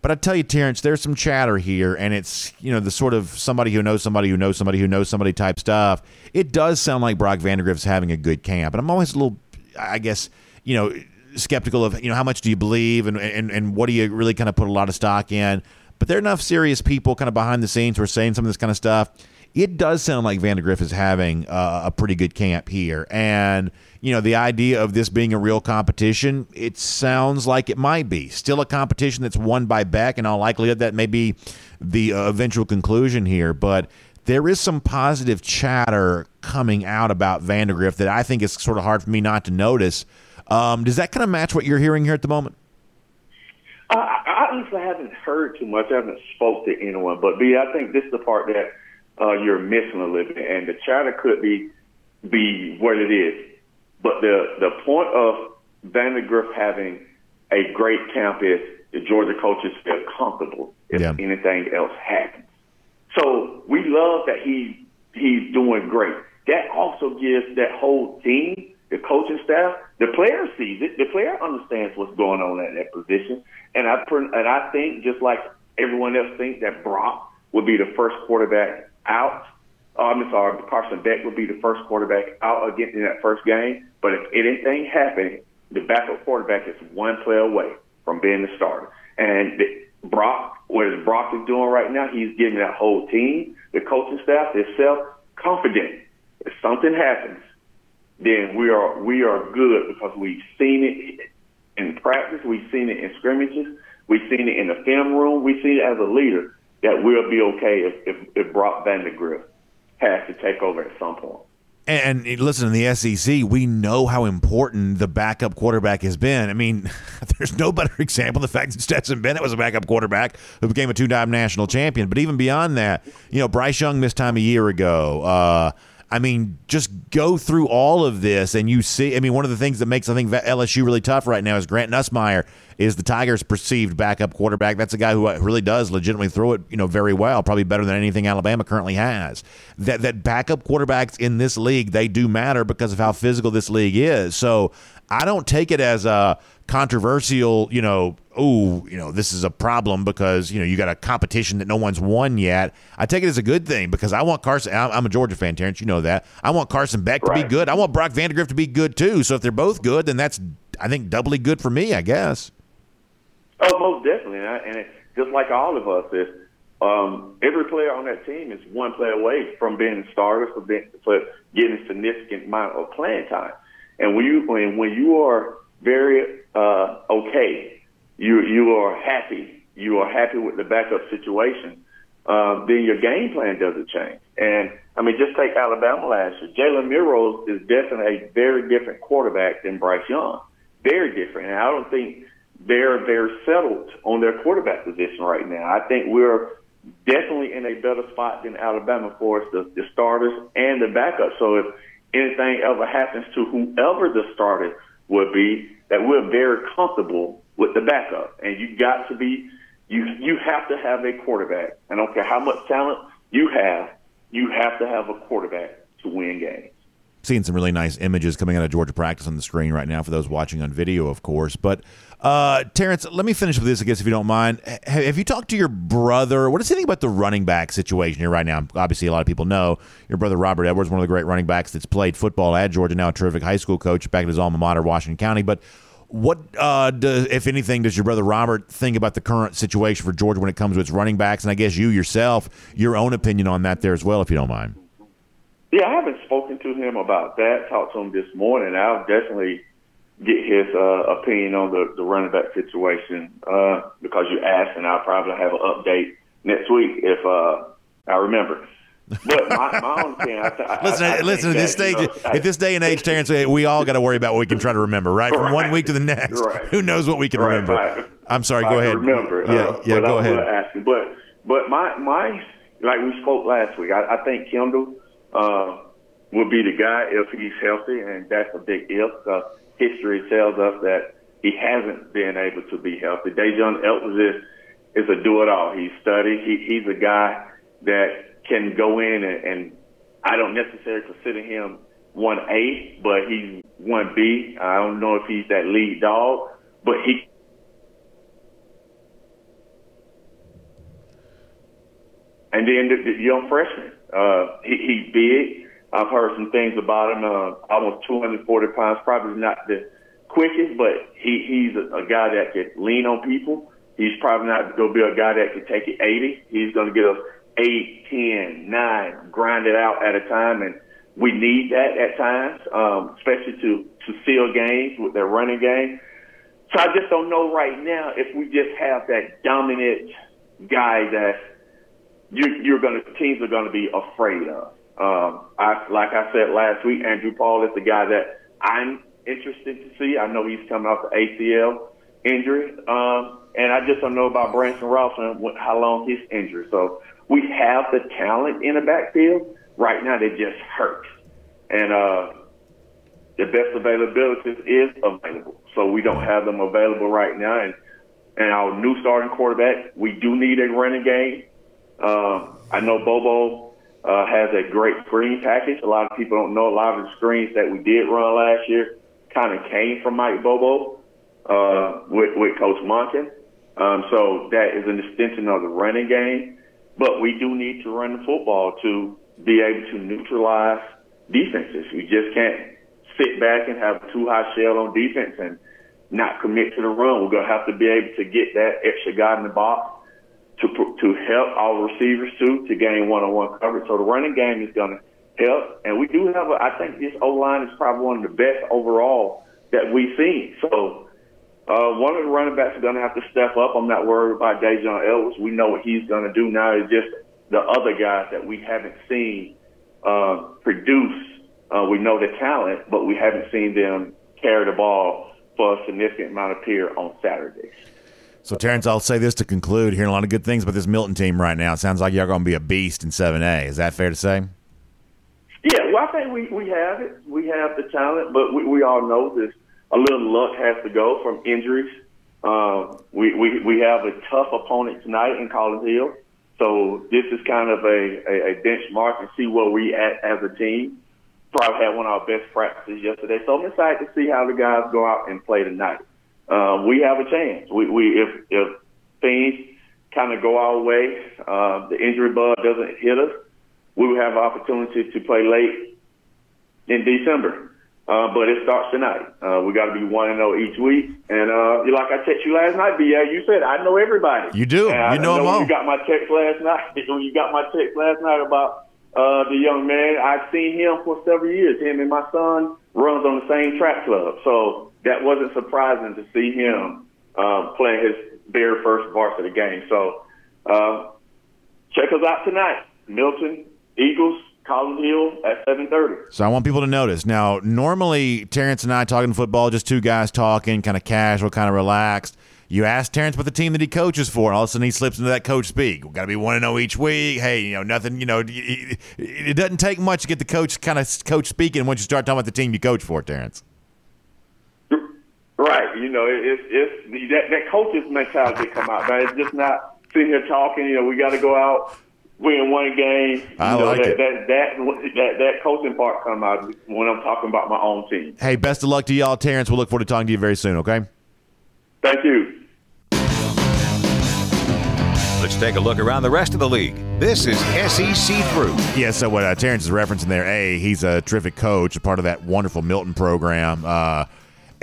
[SPEAKER 3] But I tell you, Terrence, there's some chatter here, and it's you know the sort of somebody who knows somebody who knows somebody who knows somebody type stuff. It does sound like Brock Vandagriff's having a good camp, and I'm always a little, I guess, you know, skeptical of you know how much do you believe and and and what do you really kind of put a lot of stock in. But there are enough serious people kind of behind the scenes who are saying some of this kind of stuff. It does sound like Vandagriff is having uh, a pretty good camp here. And, you know, the idea of this being a real competition, it sounds like it might be. Still a competition that's won by Beck, and all likelihood that may be the uh, eventual conclusion here. But there is some positive chatter coming out about Vandagriff that I think is sort of hard for me not to notice. Um, does that kind of match what you're hearing here at the moment?
[SPEAKER 6] I, I honestly haven't heard too much. I haven't spoke to anyone, but B, I think this is the part that uh, you're missing a little bit, and the chatter could be be what it is. But the the point of Vandagriff having a great camp is the Georgia coaches feel comfortable if yeah. anything else happens. So we love that he he's doing great. That also gives that whole team, the coaching staff, the player sees it. The player understands what's going on at that position. And I and I think just like everyone else thinks that Brock would be the first quarterback out. Oh, I'm sorry, Carson Beck would be the first quarterback out again in that first game. But if anything happened, the backup quarterback is one play away from being the starter. And the, Brock, what is Brock is doing right now, he's giving that whole team, the coaching staff, itself, confident. If something happens, then we are we are good because we've seen it in practice, we've seen it in scrimmages, we've seen it in the film room, we see it as a leader that we'll be okay if, if, if Brock Vandagriff has to take over at some point.
[SPEAKER 3] And, listen, in the SEC, we know how important the backup quarterback has been. I mean, there's no better example the fact that Stetson Bennett was a backup quarterback who became a two-time national champion. But even beyond that, you know, Bryce Young missed time a year ago. Uh, I mean, just go through all of this and you see. I mean, one of the things that makes I think LSU really tough right now is Garrett Nussmeier is the Tigers' perceived backup quarterback. That's a guy who uh, really does legitimately throw it, you know, very well, probably better than anything Alabama currently has. That that backup quarterbacks in this league they do matter because of how physical this league is. So I don't take it as a controversial, you know, oh, you know, this is a problem because, you know, you got a competition that no one's won yet. I take it as a good thing because I want Carson, I'm a Georgia fan, Terrence, you know that. I want Carson Beck right. to be good. I want Brock Vandagriff to be good too. So if they're both good, then that's, I think, doubly good for me, I guess.
[SPEAKER 6] Oh, most definitely. And, I, and it, just like all of us, is um, every player on that team is one play away from being starters for, being, for getting a significant amount of playing time. And when you when, when you are very uh, okay. You you are happy. You are happy with the backup situation. Uh, then your game plan doesn't change. And I mean, just take Alabama last year. Jalen Milroe is definitely a very different quarterback than Bryce Young. Very different. And I don't think they're they're settled on their quarterback position right now. I think we're definitely in a better spot than Alabama for us, the, the starters and the backups. So if anything ever happens to whoever the starter would be, that we're very comfortable with the backup. And you got to be, you you have to have a quarterback. I don't care how much talent you have, you have to have a quarterback to win games.
[SPEAKER 3] Seeing some really nice images coming out of Georgia practice on the screen right now for those watching on video, of course. But uh, Terrence, let me finish with this, I guess, if you don't mind. Have you talked to your brother? What does he think about the running back situation here right now? Obviously, a lot of people know your brother Robert Edwards, one of the great running backs that's played football at Georgia, now a terrific high school coach back at his alma mater, Washington County. But what, uh, does, if anything, does your brother Robert think about the current situation for Georgia when it comes to its running backs? And I guess you yourself, your own opinion on that there as well, if you don't mind.
[SPEAKER 6] Yeah, I haven't spoken to him about that. Talked to him this morning. I'll definitely get his uh, opinion on the, the running back situation uh, because you asked, and I'll probably have an update next week if uh, I remember. But my, my own opinion, I,
[SPEAKER 3] listen,
[SPEAKER 6] I,
[SPEAKER 3] listen. At this stage, you know, at this day and age, Terrence, we all got to worry about what we can try to remember, right? From right, one week to the next, right. who knows what we can
[SPEAKER 6] right,
[SPEAKER 3] remember? I'm sorry. Go ahead.
[SPEAKER 6] Remember?
[SPEAKER 3] Yeah, uh, yeah. Go ahead.
[SPEAKER 6] Asking, but but my my like we spoke last week. I, I think Kendall uh, will be the guy if he's healthy, and that's a big if. History tells us that he hasn't been able to be healthy. Daijun Elkins is is a do it all. He's studied. He, he's a guy that can go in and, and I don't necessarily consider him one A, but he's one B. I don't know if he's that lead dog, but he. And then the, the young freshman, uh, he, he's big. I've heard some things about him. Uh, almost 240 pounds, probably not the quickest, but he, he's a, a guy that can lean on people. He's probably not going to be a guy that can take it 80. He's going to get us eight, ten, nine, grind it out at a time, and we need that at times, um, especially to to seal games with their running game. So I just don't know right now if we just have that dominant guy that you, you're going to teams are going to be afraid of. Um, I like I said last week, Andrew Paul is the guy that I'm interested to see. I know he's coming off the ACL injury, um, and I just don't know about Branson Robinson how long his injury. So we have the talent in the backfield. Right now, they just hurt. And uh, the best availability is available. So we don't have them available right now. And, and our new starting quarterback, we do need a running game. Uh, I know Bobo uh, has a great screen package. A lot of people don't know a lot of the screens that we did run last year kind of came from Mike Bobo uh, with, with Coach Monken. Um, so that is an extension of the running game. But we do need to run the football to be able to neutralize defenses. We just can't sit back and have too high shell on defense and not commit to the run. We're going to have to be able to get that extra guy in the box to to help our receivers too to gain one-on-one coverage. So the running game is going to help, and we do have. A, I think this O line is probably one of the best overall that we've seen. So uh, one of the running backs is going to have to step up. I'm not worried about Daijun Edwards. We know what he's going to do now. It's just the other guys that we haven't seen uh, produce. Uh, we know the talent, but we haven't seen them carry the ball for a significant amount of period on Saturdays.
[SPEAKER 3] So, Terrence, I'll say this to conclude. Hearing a lot of good things about this Milton team right now. It sounds like you're going to be a beast in 7A. Is that fair to say?
[SPEAKER 6] Yeah, well, I think we, we have it. We have the talent, but we, we all know this. A little luck has to go from injuries. Uh, we, we, we have a tough opponent tonight in Collins Hill. So this is kind of a, a, a benchmark and see where we at as a team. Probably had one of our best practices yesterday. So I'm excited to see how the guys go out and play tonight uh, we have a chance. We, we if if things kind of go our way, uh, the injury bug doesn't hit us, we will have an opportunity to play late in December. Uh, but it starts tonight. Uh, we got to be one and zero each week. And uh, like I texted you last night, BA, you said I know everybody.
[SPEAKER 3] You do. And you know, know them all.
[SPEAKER 6] You got my text last night. When you got my text last night about uh, the young man, I've seen him for several years. Him and my son runs on the same track club. So that wasn't surprising to see him um, playing his very first varsity game. So uh, check us out tonight, Milton Eagles. Collins Hill at 7:30.
[SPEAKER 3] So I want people to notice. Now, normally Terrence and I talking football, just two guys talking, kind of casual, kind of relaxed. You ask Terrence about the team that he coaches for, all of a sudden he slips into that coach speak. Got to be one to oh know each week. Hey, you know nothing. You know, it doesn't take much to get the coach kind of coach speaking once you start talking about the team you coach for, Terrence.
[SPEAKER 6] Right. You know, it's it's that that coach's mentality come out, but it's just not sitting here talking. You know, we got to go out, win one game. You
[SPEAKER 3] I
[SPEAKER 6] know,
[SPEAKER 3] like
[SPEAKER 6] that,
[SPEAKER 3] it.
[SPEAKER 6] That, that that that coaching part come out when I'm talking about my own team.
[SPEAKER 3] Hey, best of luck to y'all, Terrence. We'll look forward to talking to you very soon. Okay.
[SPEAKER 6] Thank you.
[SPEAKER 2] Let's take a look around the rest of the league. This is SEC Through.
[SPEAKER 3] Yeah, so what uh, Terrence is referencing there, A, he's a terrific coach, a part of that wonderful Milton program. Uh,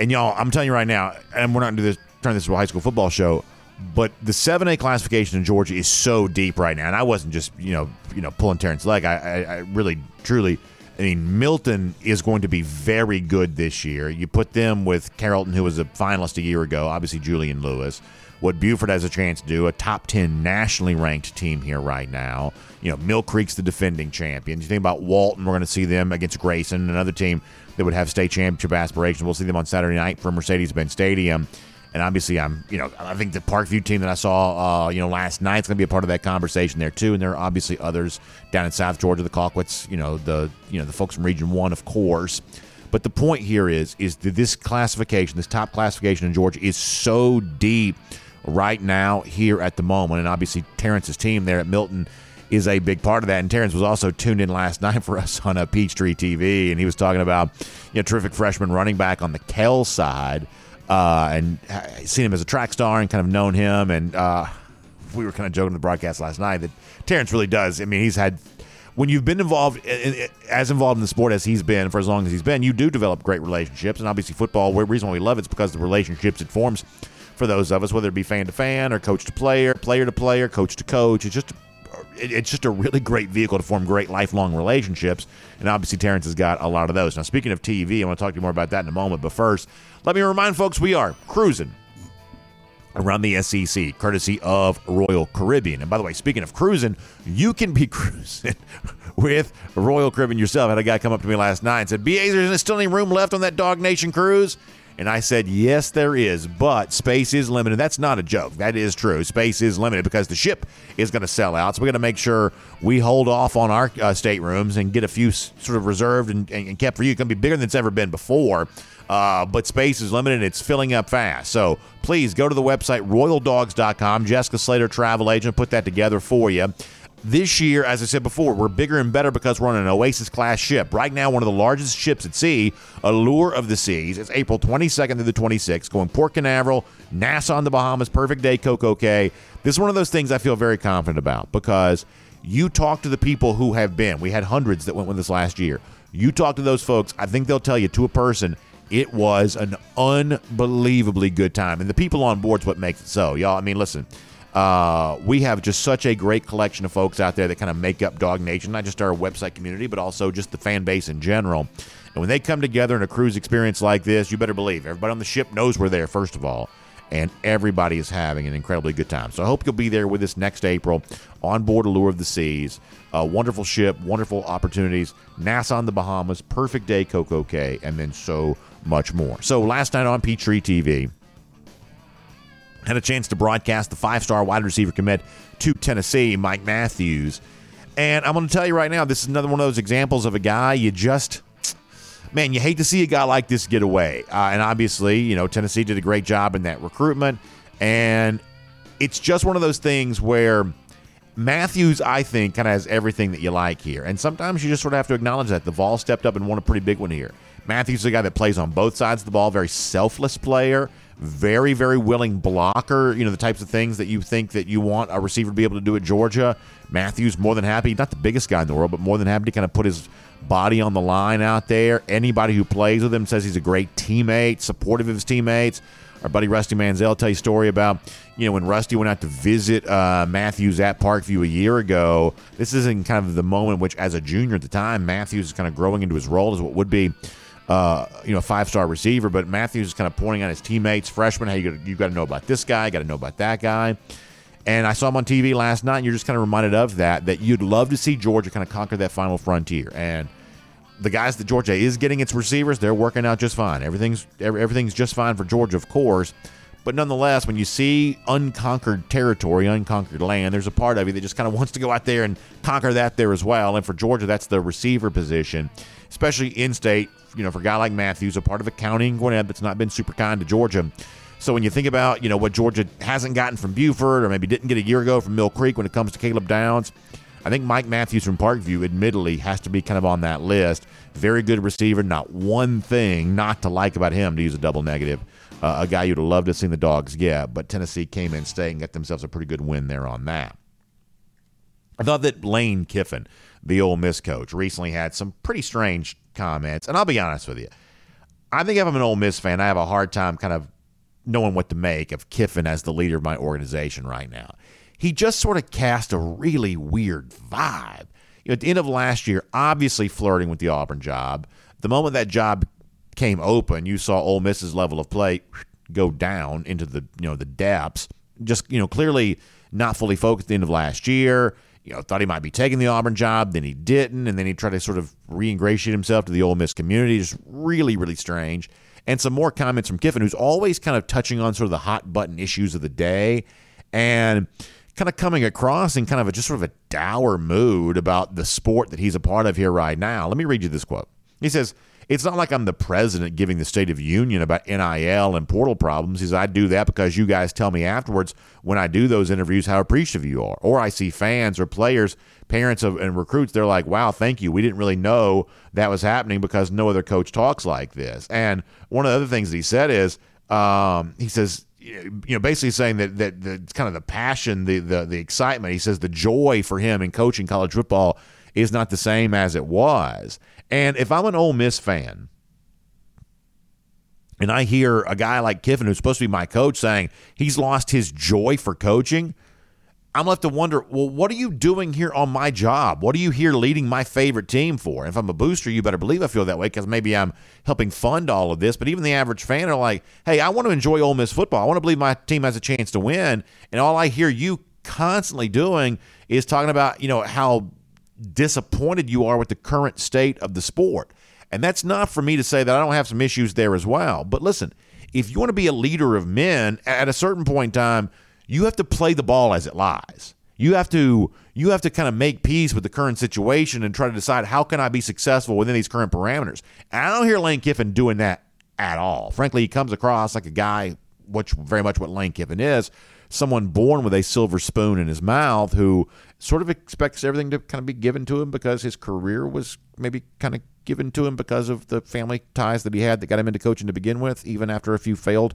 [SPEAKER 3] and y'all, I'm telling you right now, and we're not going to do this, turn this into a high school football show, but the 7A classification in Georgia is so deep right now. And I wasn't just, you know, you know, pulling Terrence's leg. I, I, I really, truly, I mean, Milton is going to be very good this year. You put them with Carrollton, who was a finalist a year ago, obviously Julian Lewis. What Buford has a chance to do, a top 10 nationally ranked team here right now. You know, Mill Creek's the defending champion. You think about Walton, we're going to see them against Grayson, another team that would have state championship aspirations. We'll see them on Saturday night from Mercedes-Benz Stadium. And obviously, I'm, you know, I think the Parkview team that I saw, uh, you know, last night is going to be a part of that conversation there too. And there are obviously others down in South Georgia, the Colquitts, you know, the, you know, the folks from Region One, of course. But the point here is, is that this classification, this top classification in Georgia, is so deep right now here at the moment. And obviously, Terrence's team there at Milton is a big part of that. And Terrence was also tuned in last night for us on a Peachtree TV, and he was talking about you know terrific freshman running back on the Kell side, uh, and seen him as a track star and kind of known him. And uh, we were kind of joking in the broadcast last night that Terrence really does. I mean, he's had when you've been involved as involved in the sport as he's been for as long as he's been, you do develop great relationships. And obviously, football. The reason why we love it is because the relationships it forms for those of us, whether it be fan to fan or coach to player, player to player, coach to coach. It's just it's just a really great vehicle to form great lifelong relationships. And obviously, Terrence has got a lot of those. Now, speaking of TV, I want to talk to you more about that in a moment. But first, let me remind folks we are cruising around the SEC, courtesy of Royal Caribbean. And by the way, speaking of cruising, you can be cruising with Royal Caribbean yourself. I had a guy come up to me last night and said, "B.A., is there still any room left on that DawgNation cruise?" And I said, yes, there is, but space is limited. That's not a joke. That is true. Space is limited because the ship is going to sell out. So we got to make sure we hold off on our uh, staterooms and get a few sort of reserved and, and kept for you. It's going to be bigger than it's ever been before. Uh, but space is limited. It's filling up fast. So please go to the website, royaldogs.com. Jessica Slater, travel agent, put that together for you. This year, as I said before, we're bigger and better because we're on an Oasis class ship. Right now, one of the largest ships at sea, Allure of the Seas. It's April 22nd through the 26th, going Port Canaveral, Nassau in the Bahamas, Perfect Day, Coco Cay. This is one of those things I feel very confident about because you talk to the people who have been. We had hundreds that went with us last year. You talk to those folks, I think they'll tell you to a person it was an unbelievably good time. And the people on board's what makes it so. Y'all, I mean, listen, uh, we have just such a great collection of folks out there that kind of make up DawgNation, not just our website community, but also just the fan base in general. And when they come together in a cruise experience like this, you better believe everybody on the ship knows we're there, first of all. And everybody is having an incredibly good time. So I hope you'll be there with us next April on board Allure of the Seas. A wonderful ship, wonderful opportunities. Nassau on the Bahamas, perfect day, Coco Cay, and then so much more. So last night on Peachtree TV, had a chance to broadcast the five star wide receiver commit to Tennessee, Mike Matthews. And I'm going to tell you right now, this is another one of those examples of a guy you just, man, you hate to see a guy like this get away. Uh, and obviously, you know, Tennessee did a great job in that recruitment. And it's just one of those things where Matthews, I think, kind of has everything that you like here. And sometimes you just sort of have to acknowledge that. The Vol stepped up and won a pretty big one here. Matthews is a guy that plays on both sides of the ball, very selfless player, very, very willing blocker. You know, the types of things that you think that you want a receiver to be able to do at Georgia. Matthews more than happy, not the biggest guy in the world, but more than happy to kind of put his body on the line out there. Anybody who plays with him says he's a great teammate, supportive of his teammates. Our buddy Rusty Mansell tell you a story about, you know, when Rusty went out to visit uh, Matthews at Parkview a year ago. This is in kind of the moment which, as a junior at the time, Matthews is kind of growing into his role as what would be uh, you know, five star receiver. But Matthews is kind of pointing out his teammates, freshmen, hey, you got, you got to know about this guy, got to know about that guy. And I saw him on TV last night, and you're just kind of reminded of that, that you'd love to see Georgia kind of conquer that final frontier. And the guys that Georgia is getting its receivers, they're working out just fine. Everything's everything's just fine for Georgia, of course. But nonetheless, when you see unconquered territory, unconquered land, there's a part of you that just kind of wants to go out there and conquer that there as well. And for Georgia, that's the receiver position, especially in state. You know, for a guy like Matthews, a part of a county in Gwinnett that's not been super kind to Georgia. So when you think about, you know, what Georgia hasn't gotten from Buford or maybe didn't get a year ago from Mill Creek when it comes to Caleb Downs, I think Mike Matthews from Parkview, admittedly, has to be kind of on that list. Very good receiver. Not one thing not to like about him, to use a double negative. Uh, a guy you'd have loved to see the Dogs get, but Tennessee came in state and got themselves a pretty good win there on that. I thought that Lane Kiffin, the Ole Miss coach, recently had some pretty strange comments. And I'll be honest with you. I think if I'm an Ole Miss fan, I have a hard time kind of knowing what to make of Kiffin as the leader of my organization right now. He just sort of cast a really weird vibe. You know, at the end of last year, obviously flirting with the Auburn job. The moment that job came open, you saw Ole Miss's level of play go down into the you know the depths. Just you know clearly not fully focused at the end of last year. You know, thought he might be taking the Auburn job, then he didn't, and then he tried to sort of re-ingratiate himself to the Ole Miss community. Just really, really strange. And some more comments from Kiffin, who's always kind of touching on sort of the hot button issues of the day, and kind of coming across in kind of a just sort of a dour mood about the sport that he's a part of here right now. Let me read you this quote. He says, it's not like I'm the president giving the State of Union about NIL and portal problems. Says, I do that because you guys tell me afterwards when I do those interviews how appreciative you are. Or I see fans or players, parents of, and recruits, they're like, wow, thank you. We didn't really know that was happening because no other coach talks like this. And one of the other things that he said is, um, he says, you know, basically saying that that the kind of the passion, the the the excitement. He says the joy for him in coaching college football is not the same as it was. And if I'm an Ole Miss fan, and I hear a guy like Kiffin, who's supposed to be my coach, saying he's lost his joy for coaching, I'm left to wonder, well, what are you doing here on my job? What are you here leading my favorite team for? If I'm a booster, you better believe I feel that way because maybe I'm helping fund all of this. But even the average fan are like, hey, I want to enjoy Ole Miss football. I want to believe my team has a chance to win. And all I hear you constantly doing is talking about, you know, how disappointed you are with the current state of the sport. And that's not for me to say that I don't have some issues there as well. But listen, if you want to be a leader of men at a certain point in time, you have to play the ball as it lies. You have to you have to kind of make peace with the current situation and try to decide how can I be successful within these current parameters. And I don't hear Lane Kiffin doing that at all. Frankly, he comes across like a guy which very much what Lane Kiffin is someone born with a silver spoon in his mouth who sort of expects everything to kind of be given to him because his career was maybe kind of given to him because of the family ties that he had that got him into coaching to begin with, even after a few failed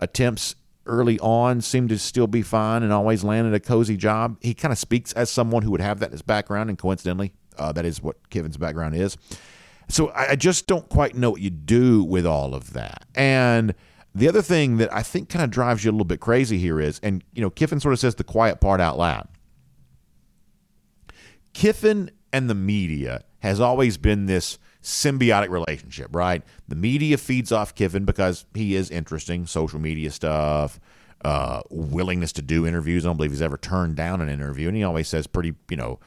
[SPEAKER 3] attempts early on, seemed to still be fine and always landed a cozy job. He kind of speaks as someone who would have that in his background, and coincidentally, uh, that is what Kiffin's background is. So I, I just don't quite know what you do with all of that. And the other thing that I think kind of drives you a little bit crazy here is, and you know, Kiffin sort of says the quiet part out loud. Kiffin and the media has always been this symbiotic relationship, right? The media feeds off Kiffin because he is interesting, social media stuff, uh, willingness to do interviews. I don't believe he's ever turned down an interview, and he always says pretty, you know,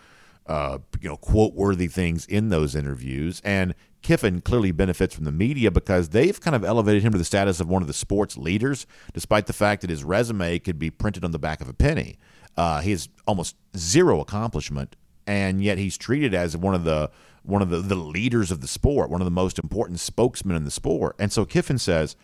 [SPEAKER 3] uh, you know, quote worthy things in those interviews. And Kiffin clearly benefits from the media because they've kind of elevated him to the status of one of the sports leaders, despite the fact that his resume could be printed on the back of a penny. Uh, he has almost zero accomplishment, and yet he's treated as one of the one of the, the leaders of the sport, one of the most important spokesmen in the sport. And so Kiffin says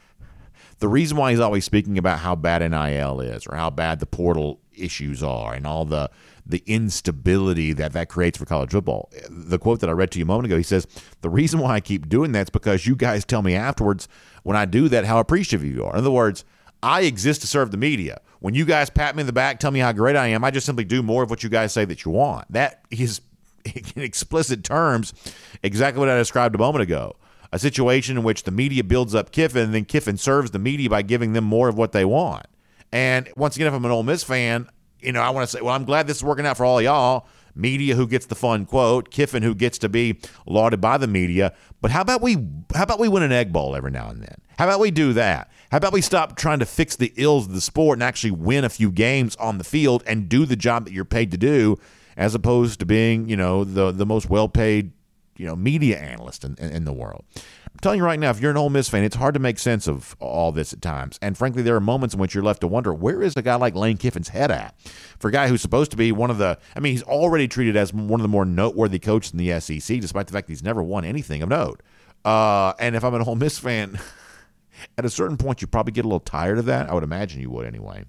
[SPEAKER 3] the reason why he's always speaking about how bad NIL is or how bad the portal issues are and all the the instability that that creates for college football. The quote that I read to you a moment ago, he says, "The reason why I keep doing that is because you guys tell me afterwards when I do that how appreciative you are." In other words, I exist to serve the media. When you guys pat me in the back, tell me how great I am, I just simply do more of what you guys say that you want. That is in explicit terms exactly what I described a moment ago. A situation in which the media builds up Kiffin, and then Kiffin serves the media by giving them more of what they want. And once again, if I'm an Ole Miss fan, you know, I want to say, well, I'm glad this is working out for all y'all. Media who gets the fun quote, Kiffin who gets to be lauded by the media. But how about we how about we win an egg bowl every now and then? How about we do that? How about we stop trying to fix the ills of the sport and actually win a few games on the field and do the job that you're paid to do, as opposed to being, you know, the the most well paid, you know, media analyst in, in, in the world. I'm telling you right now, if you're an Ole Miss fan, it's hard to make sense of all this at times. And frankly, there are moments in which you're left to wonder where is a guy like Lane Kiffin's head at? For a guy who's supposed to be one of the, I mean, he's already treated as one of the more noteworthy coaches in the SEC, despite the fact that he's never won anything of note. Uh, and if I'm an Ole Miss fan, at a certain point, you probably get a little tired of that. I would imagine you would anyway.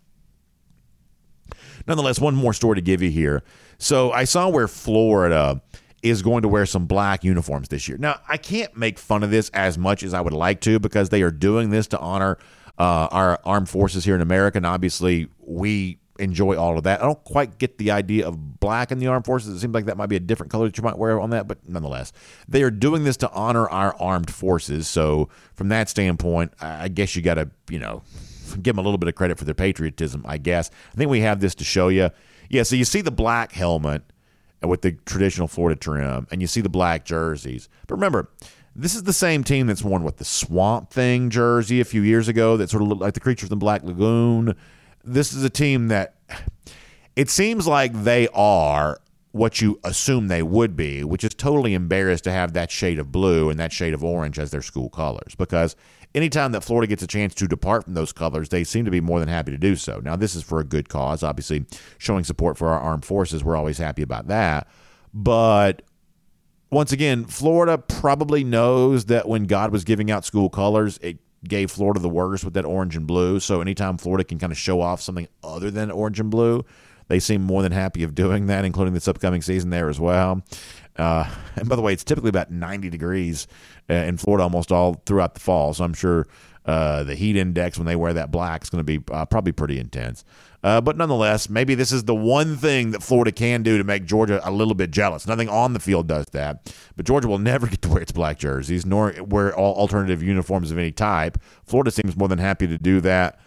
[SPEAKER 3] Nonetheless, one more story to give you here. So I saw where Florida is going to wear some black uniforms this year. Now, I can't make fun of this as much as I would like to because they are doing this to honor uh, our armed forces here in America. And obviously, we enjoy all of that. I don't quite get the idea of black in the armed forces. It seems like that might be a different color that you might wear on that, but nonetheless, they are doing this to honor our armed forces. So, from that standpoint, I guess you got to, you know, give them a little bit of credit for their patriotism, I guess. I think we have this to show you. Yeah, so you see the black helmet with the traditional Florida trim, and you see the black jerseys. But remember, this is the same team that's worn with the Swamp Thing jersey a few years ago that sort of looked like the creature from the Black Lagoon. This is a team that it seems like they are what you assume they would be, which is totally embarrassed to have that shade of blue and that shade of orange as their school colors. Because anytime that Florida gets a chance to depart from those colors, they seem to be more than happy to do so. Now, this is for a good cause. Obviously, showing support for our armed forces, we're always happy about that. But once again, Florida probably knows that when God was giving out school colors, it gave Florida the worst with that orange and blue. So anytime Florida can kind of show off something other than orange and blue, they seem more than happy of doing that, including this upcoming season there as well. Uh, and by the way, it's typically about 90 degrees uh, in Florida almost all throughout the fall. So I'm sure uh, the heat index when they wear that black is going to be uh, probably pretty intense. Uh, but nonetheless, maybe this is the one thing that Florida can do to make Georgia a little bit jealous. Nothing on the field does that, but Georgia will never get to wear its black jerseys nor wear all alternative uniforms of any type. Florida seems more than happy to do that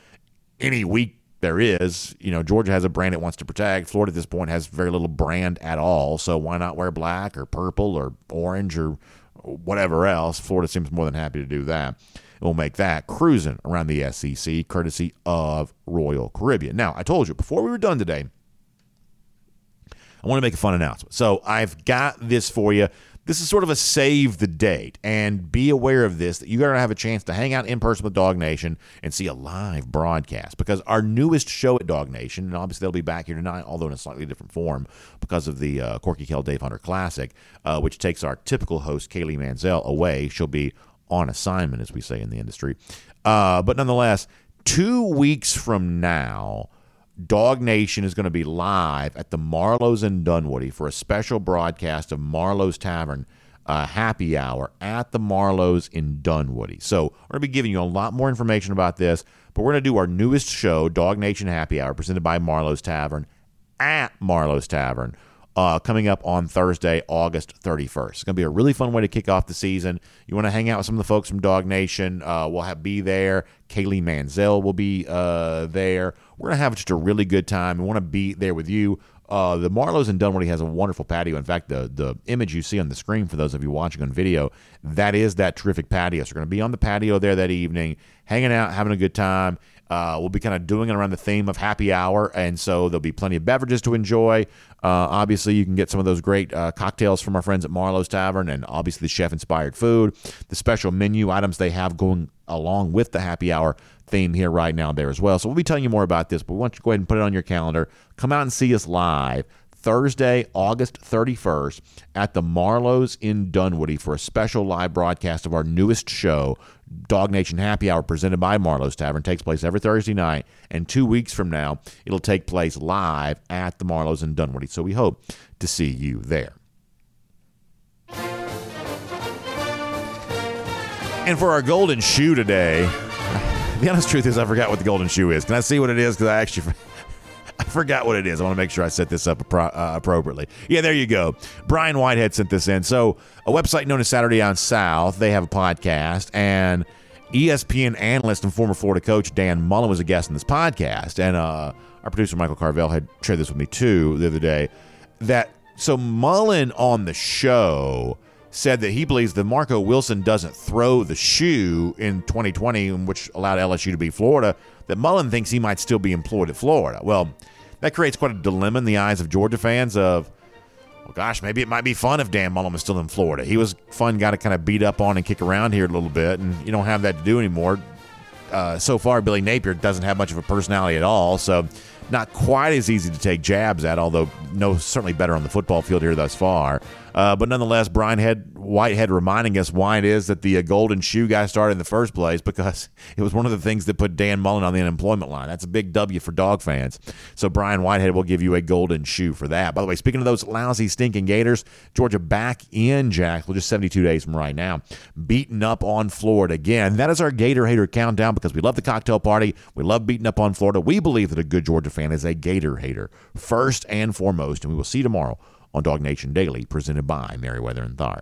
[SPEAKER 3] any week there is. You know, Georgia has a brand it wants to protect. Florida at this point has very little brand at all. So why not wear black or purple or orange or whatever else? Florida seems more than happy to do that. We'll make that cruising around the SEC, courtesy of Royal Caribbean. Now, I told you before we were done today, I want to make a fun announcement. So I've got this for you this is sort of a save the date and be aware of this that you're going to have a chance to hang out in person with DawgNation and see a live broadcast because our newest show at DawgNation, and obviously they'll be back here tonight, although in a slightly different form because of the uh, Corky Kell Dave Hunter Classic, uh, which takes our typical host, Kaylee Mansell, away. She'll be on assignment, as we say in the industry. Uh, but nonetheless, two weeks from now, DawgNation is going to be live at the Marlowe's in Dunwoody for a special broadcast of Marlowe's Tavern uh, happy hour at the Marlowe's in Dunwoody. So we're going to be giving you a lot more information about this, but we're going to do our newest show, DawgNation Happy Hour, presented by Marlowe's Tavern at Marlowe's Tavern. Uh, coming up on Thursday, August 31st. It's going to be a really fun way to kick off the season. You want to hang out with some of the folks from DawgNation. Uh, we'll have be there. Kaylee Mansell will be uh, there. We're going to have just a really good time. We want to be there with you. Uh, the Marlowe's in Dunwoody has a wonderful patio. In fact, the the image you see on the screen for those of you watching on video, that is that terrific patio. So we're going to be on the patio there that evening, hanging out, having a good time. Uh, we'll be kind of doing it around the theme of happy hour, and so there'll be plenty of beverages to enjoy. Uh, obviously, you can get some of those great uh, cocktails from our friends at Marlowe's Tavern, and obviously the chef-inspired food, the special menu items they have going along with the happy hour theme here right now there as well. So we'll be telling you more about this, but want you go ahead and put it on your calendar. Come out and see us live Thursday, August 31st at the Marlowe's in Dunwoody for a special live broadcast of our newest show, DawgNation Happy Hour, presented by Marlowe's Tavern. takes place every Thursday night, and two weeks from now, it'll take place live at the Marlowe's in Dunwoody. So we hope to see you there. And for our golden shoe today, the honest truth is, I forgot what the golden shoe is. Can I see what it is? Because I actually. I forgot what it is. I want to make sure I set this up appro- uh, appropriately. Yeah, there you go. Brian Whitehead sent this in. So, a website known as Saturday Down South, they have a podcast, and ESPN analyst and former Florida coach Dan Mullen was a guest in this podcast. And uh, our producer Michael Carvell had shared this with me too the other day. That so Mullen on the show said that he believes that Marco Wilson doesn't throw the shoe in 2020, which allowed LSU to beat Florida, that Mullen thinks he might still be employed at Florida. Well, that creates quite a dilemma in the eyes of Georgia fans of, well, gosh, maybe it might be fun if Dan Mullen was still in Florida. He was fun guy to kind of beat up on and kick around here a little bit, and you don't have that to do anymore. Uh, so far, Billy Napier doesn't have much of a personality at all, so not quite as easy to take jabs at, although no, certainly better on the football field here thus far. Uh, but nonetheless, Brian Head, Whitehead reminding us why it is that the uh, golden shoe guy started in the first place because it was one of the things that put Dan Mullen on the unemployment line. That's a big W for dog fans. So Brian Whitehead will give you a golden shoe for that. By the way, speaking of those lousy, stinking Gators, Georgia back in Jacksonville just 72 days from right now, beating up on Florida again. That is our Gator hater countdown because we love the cocktail party. We love beating up on Florida. We believe that a good Georgia fan is a Gator hater first and foremost. And we will see you tomorrow on DawgNation Daily, presented by Meriwether and Tharp.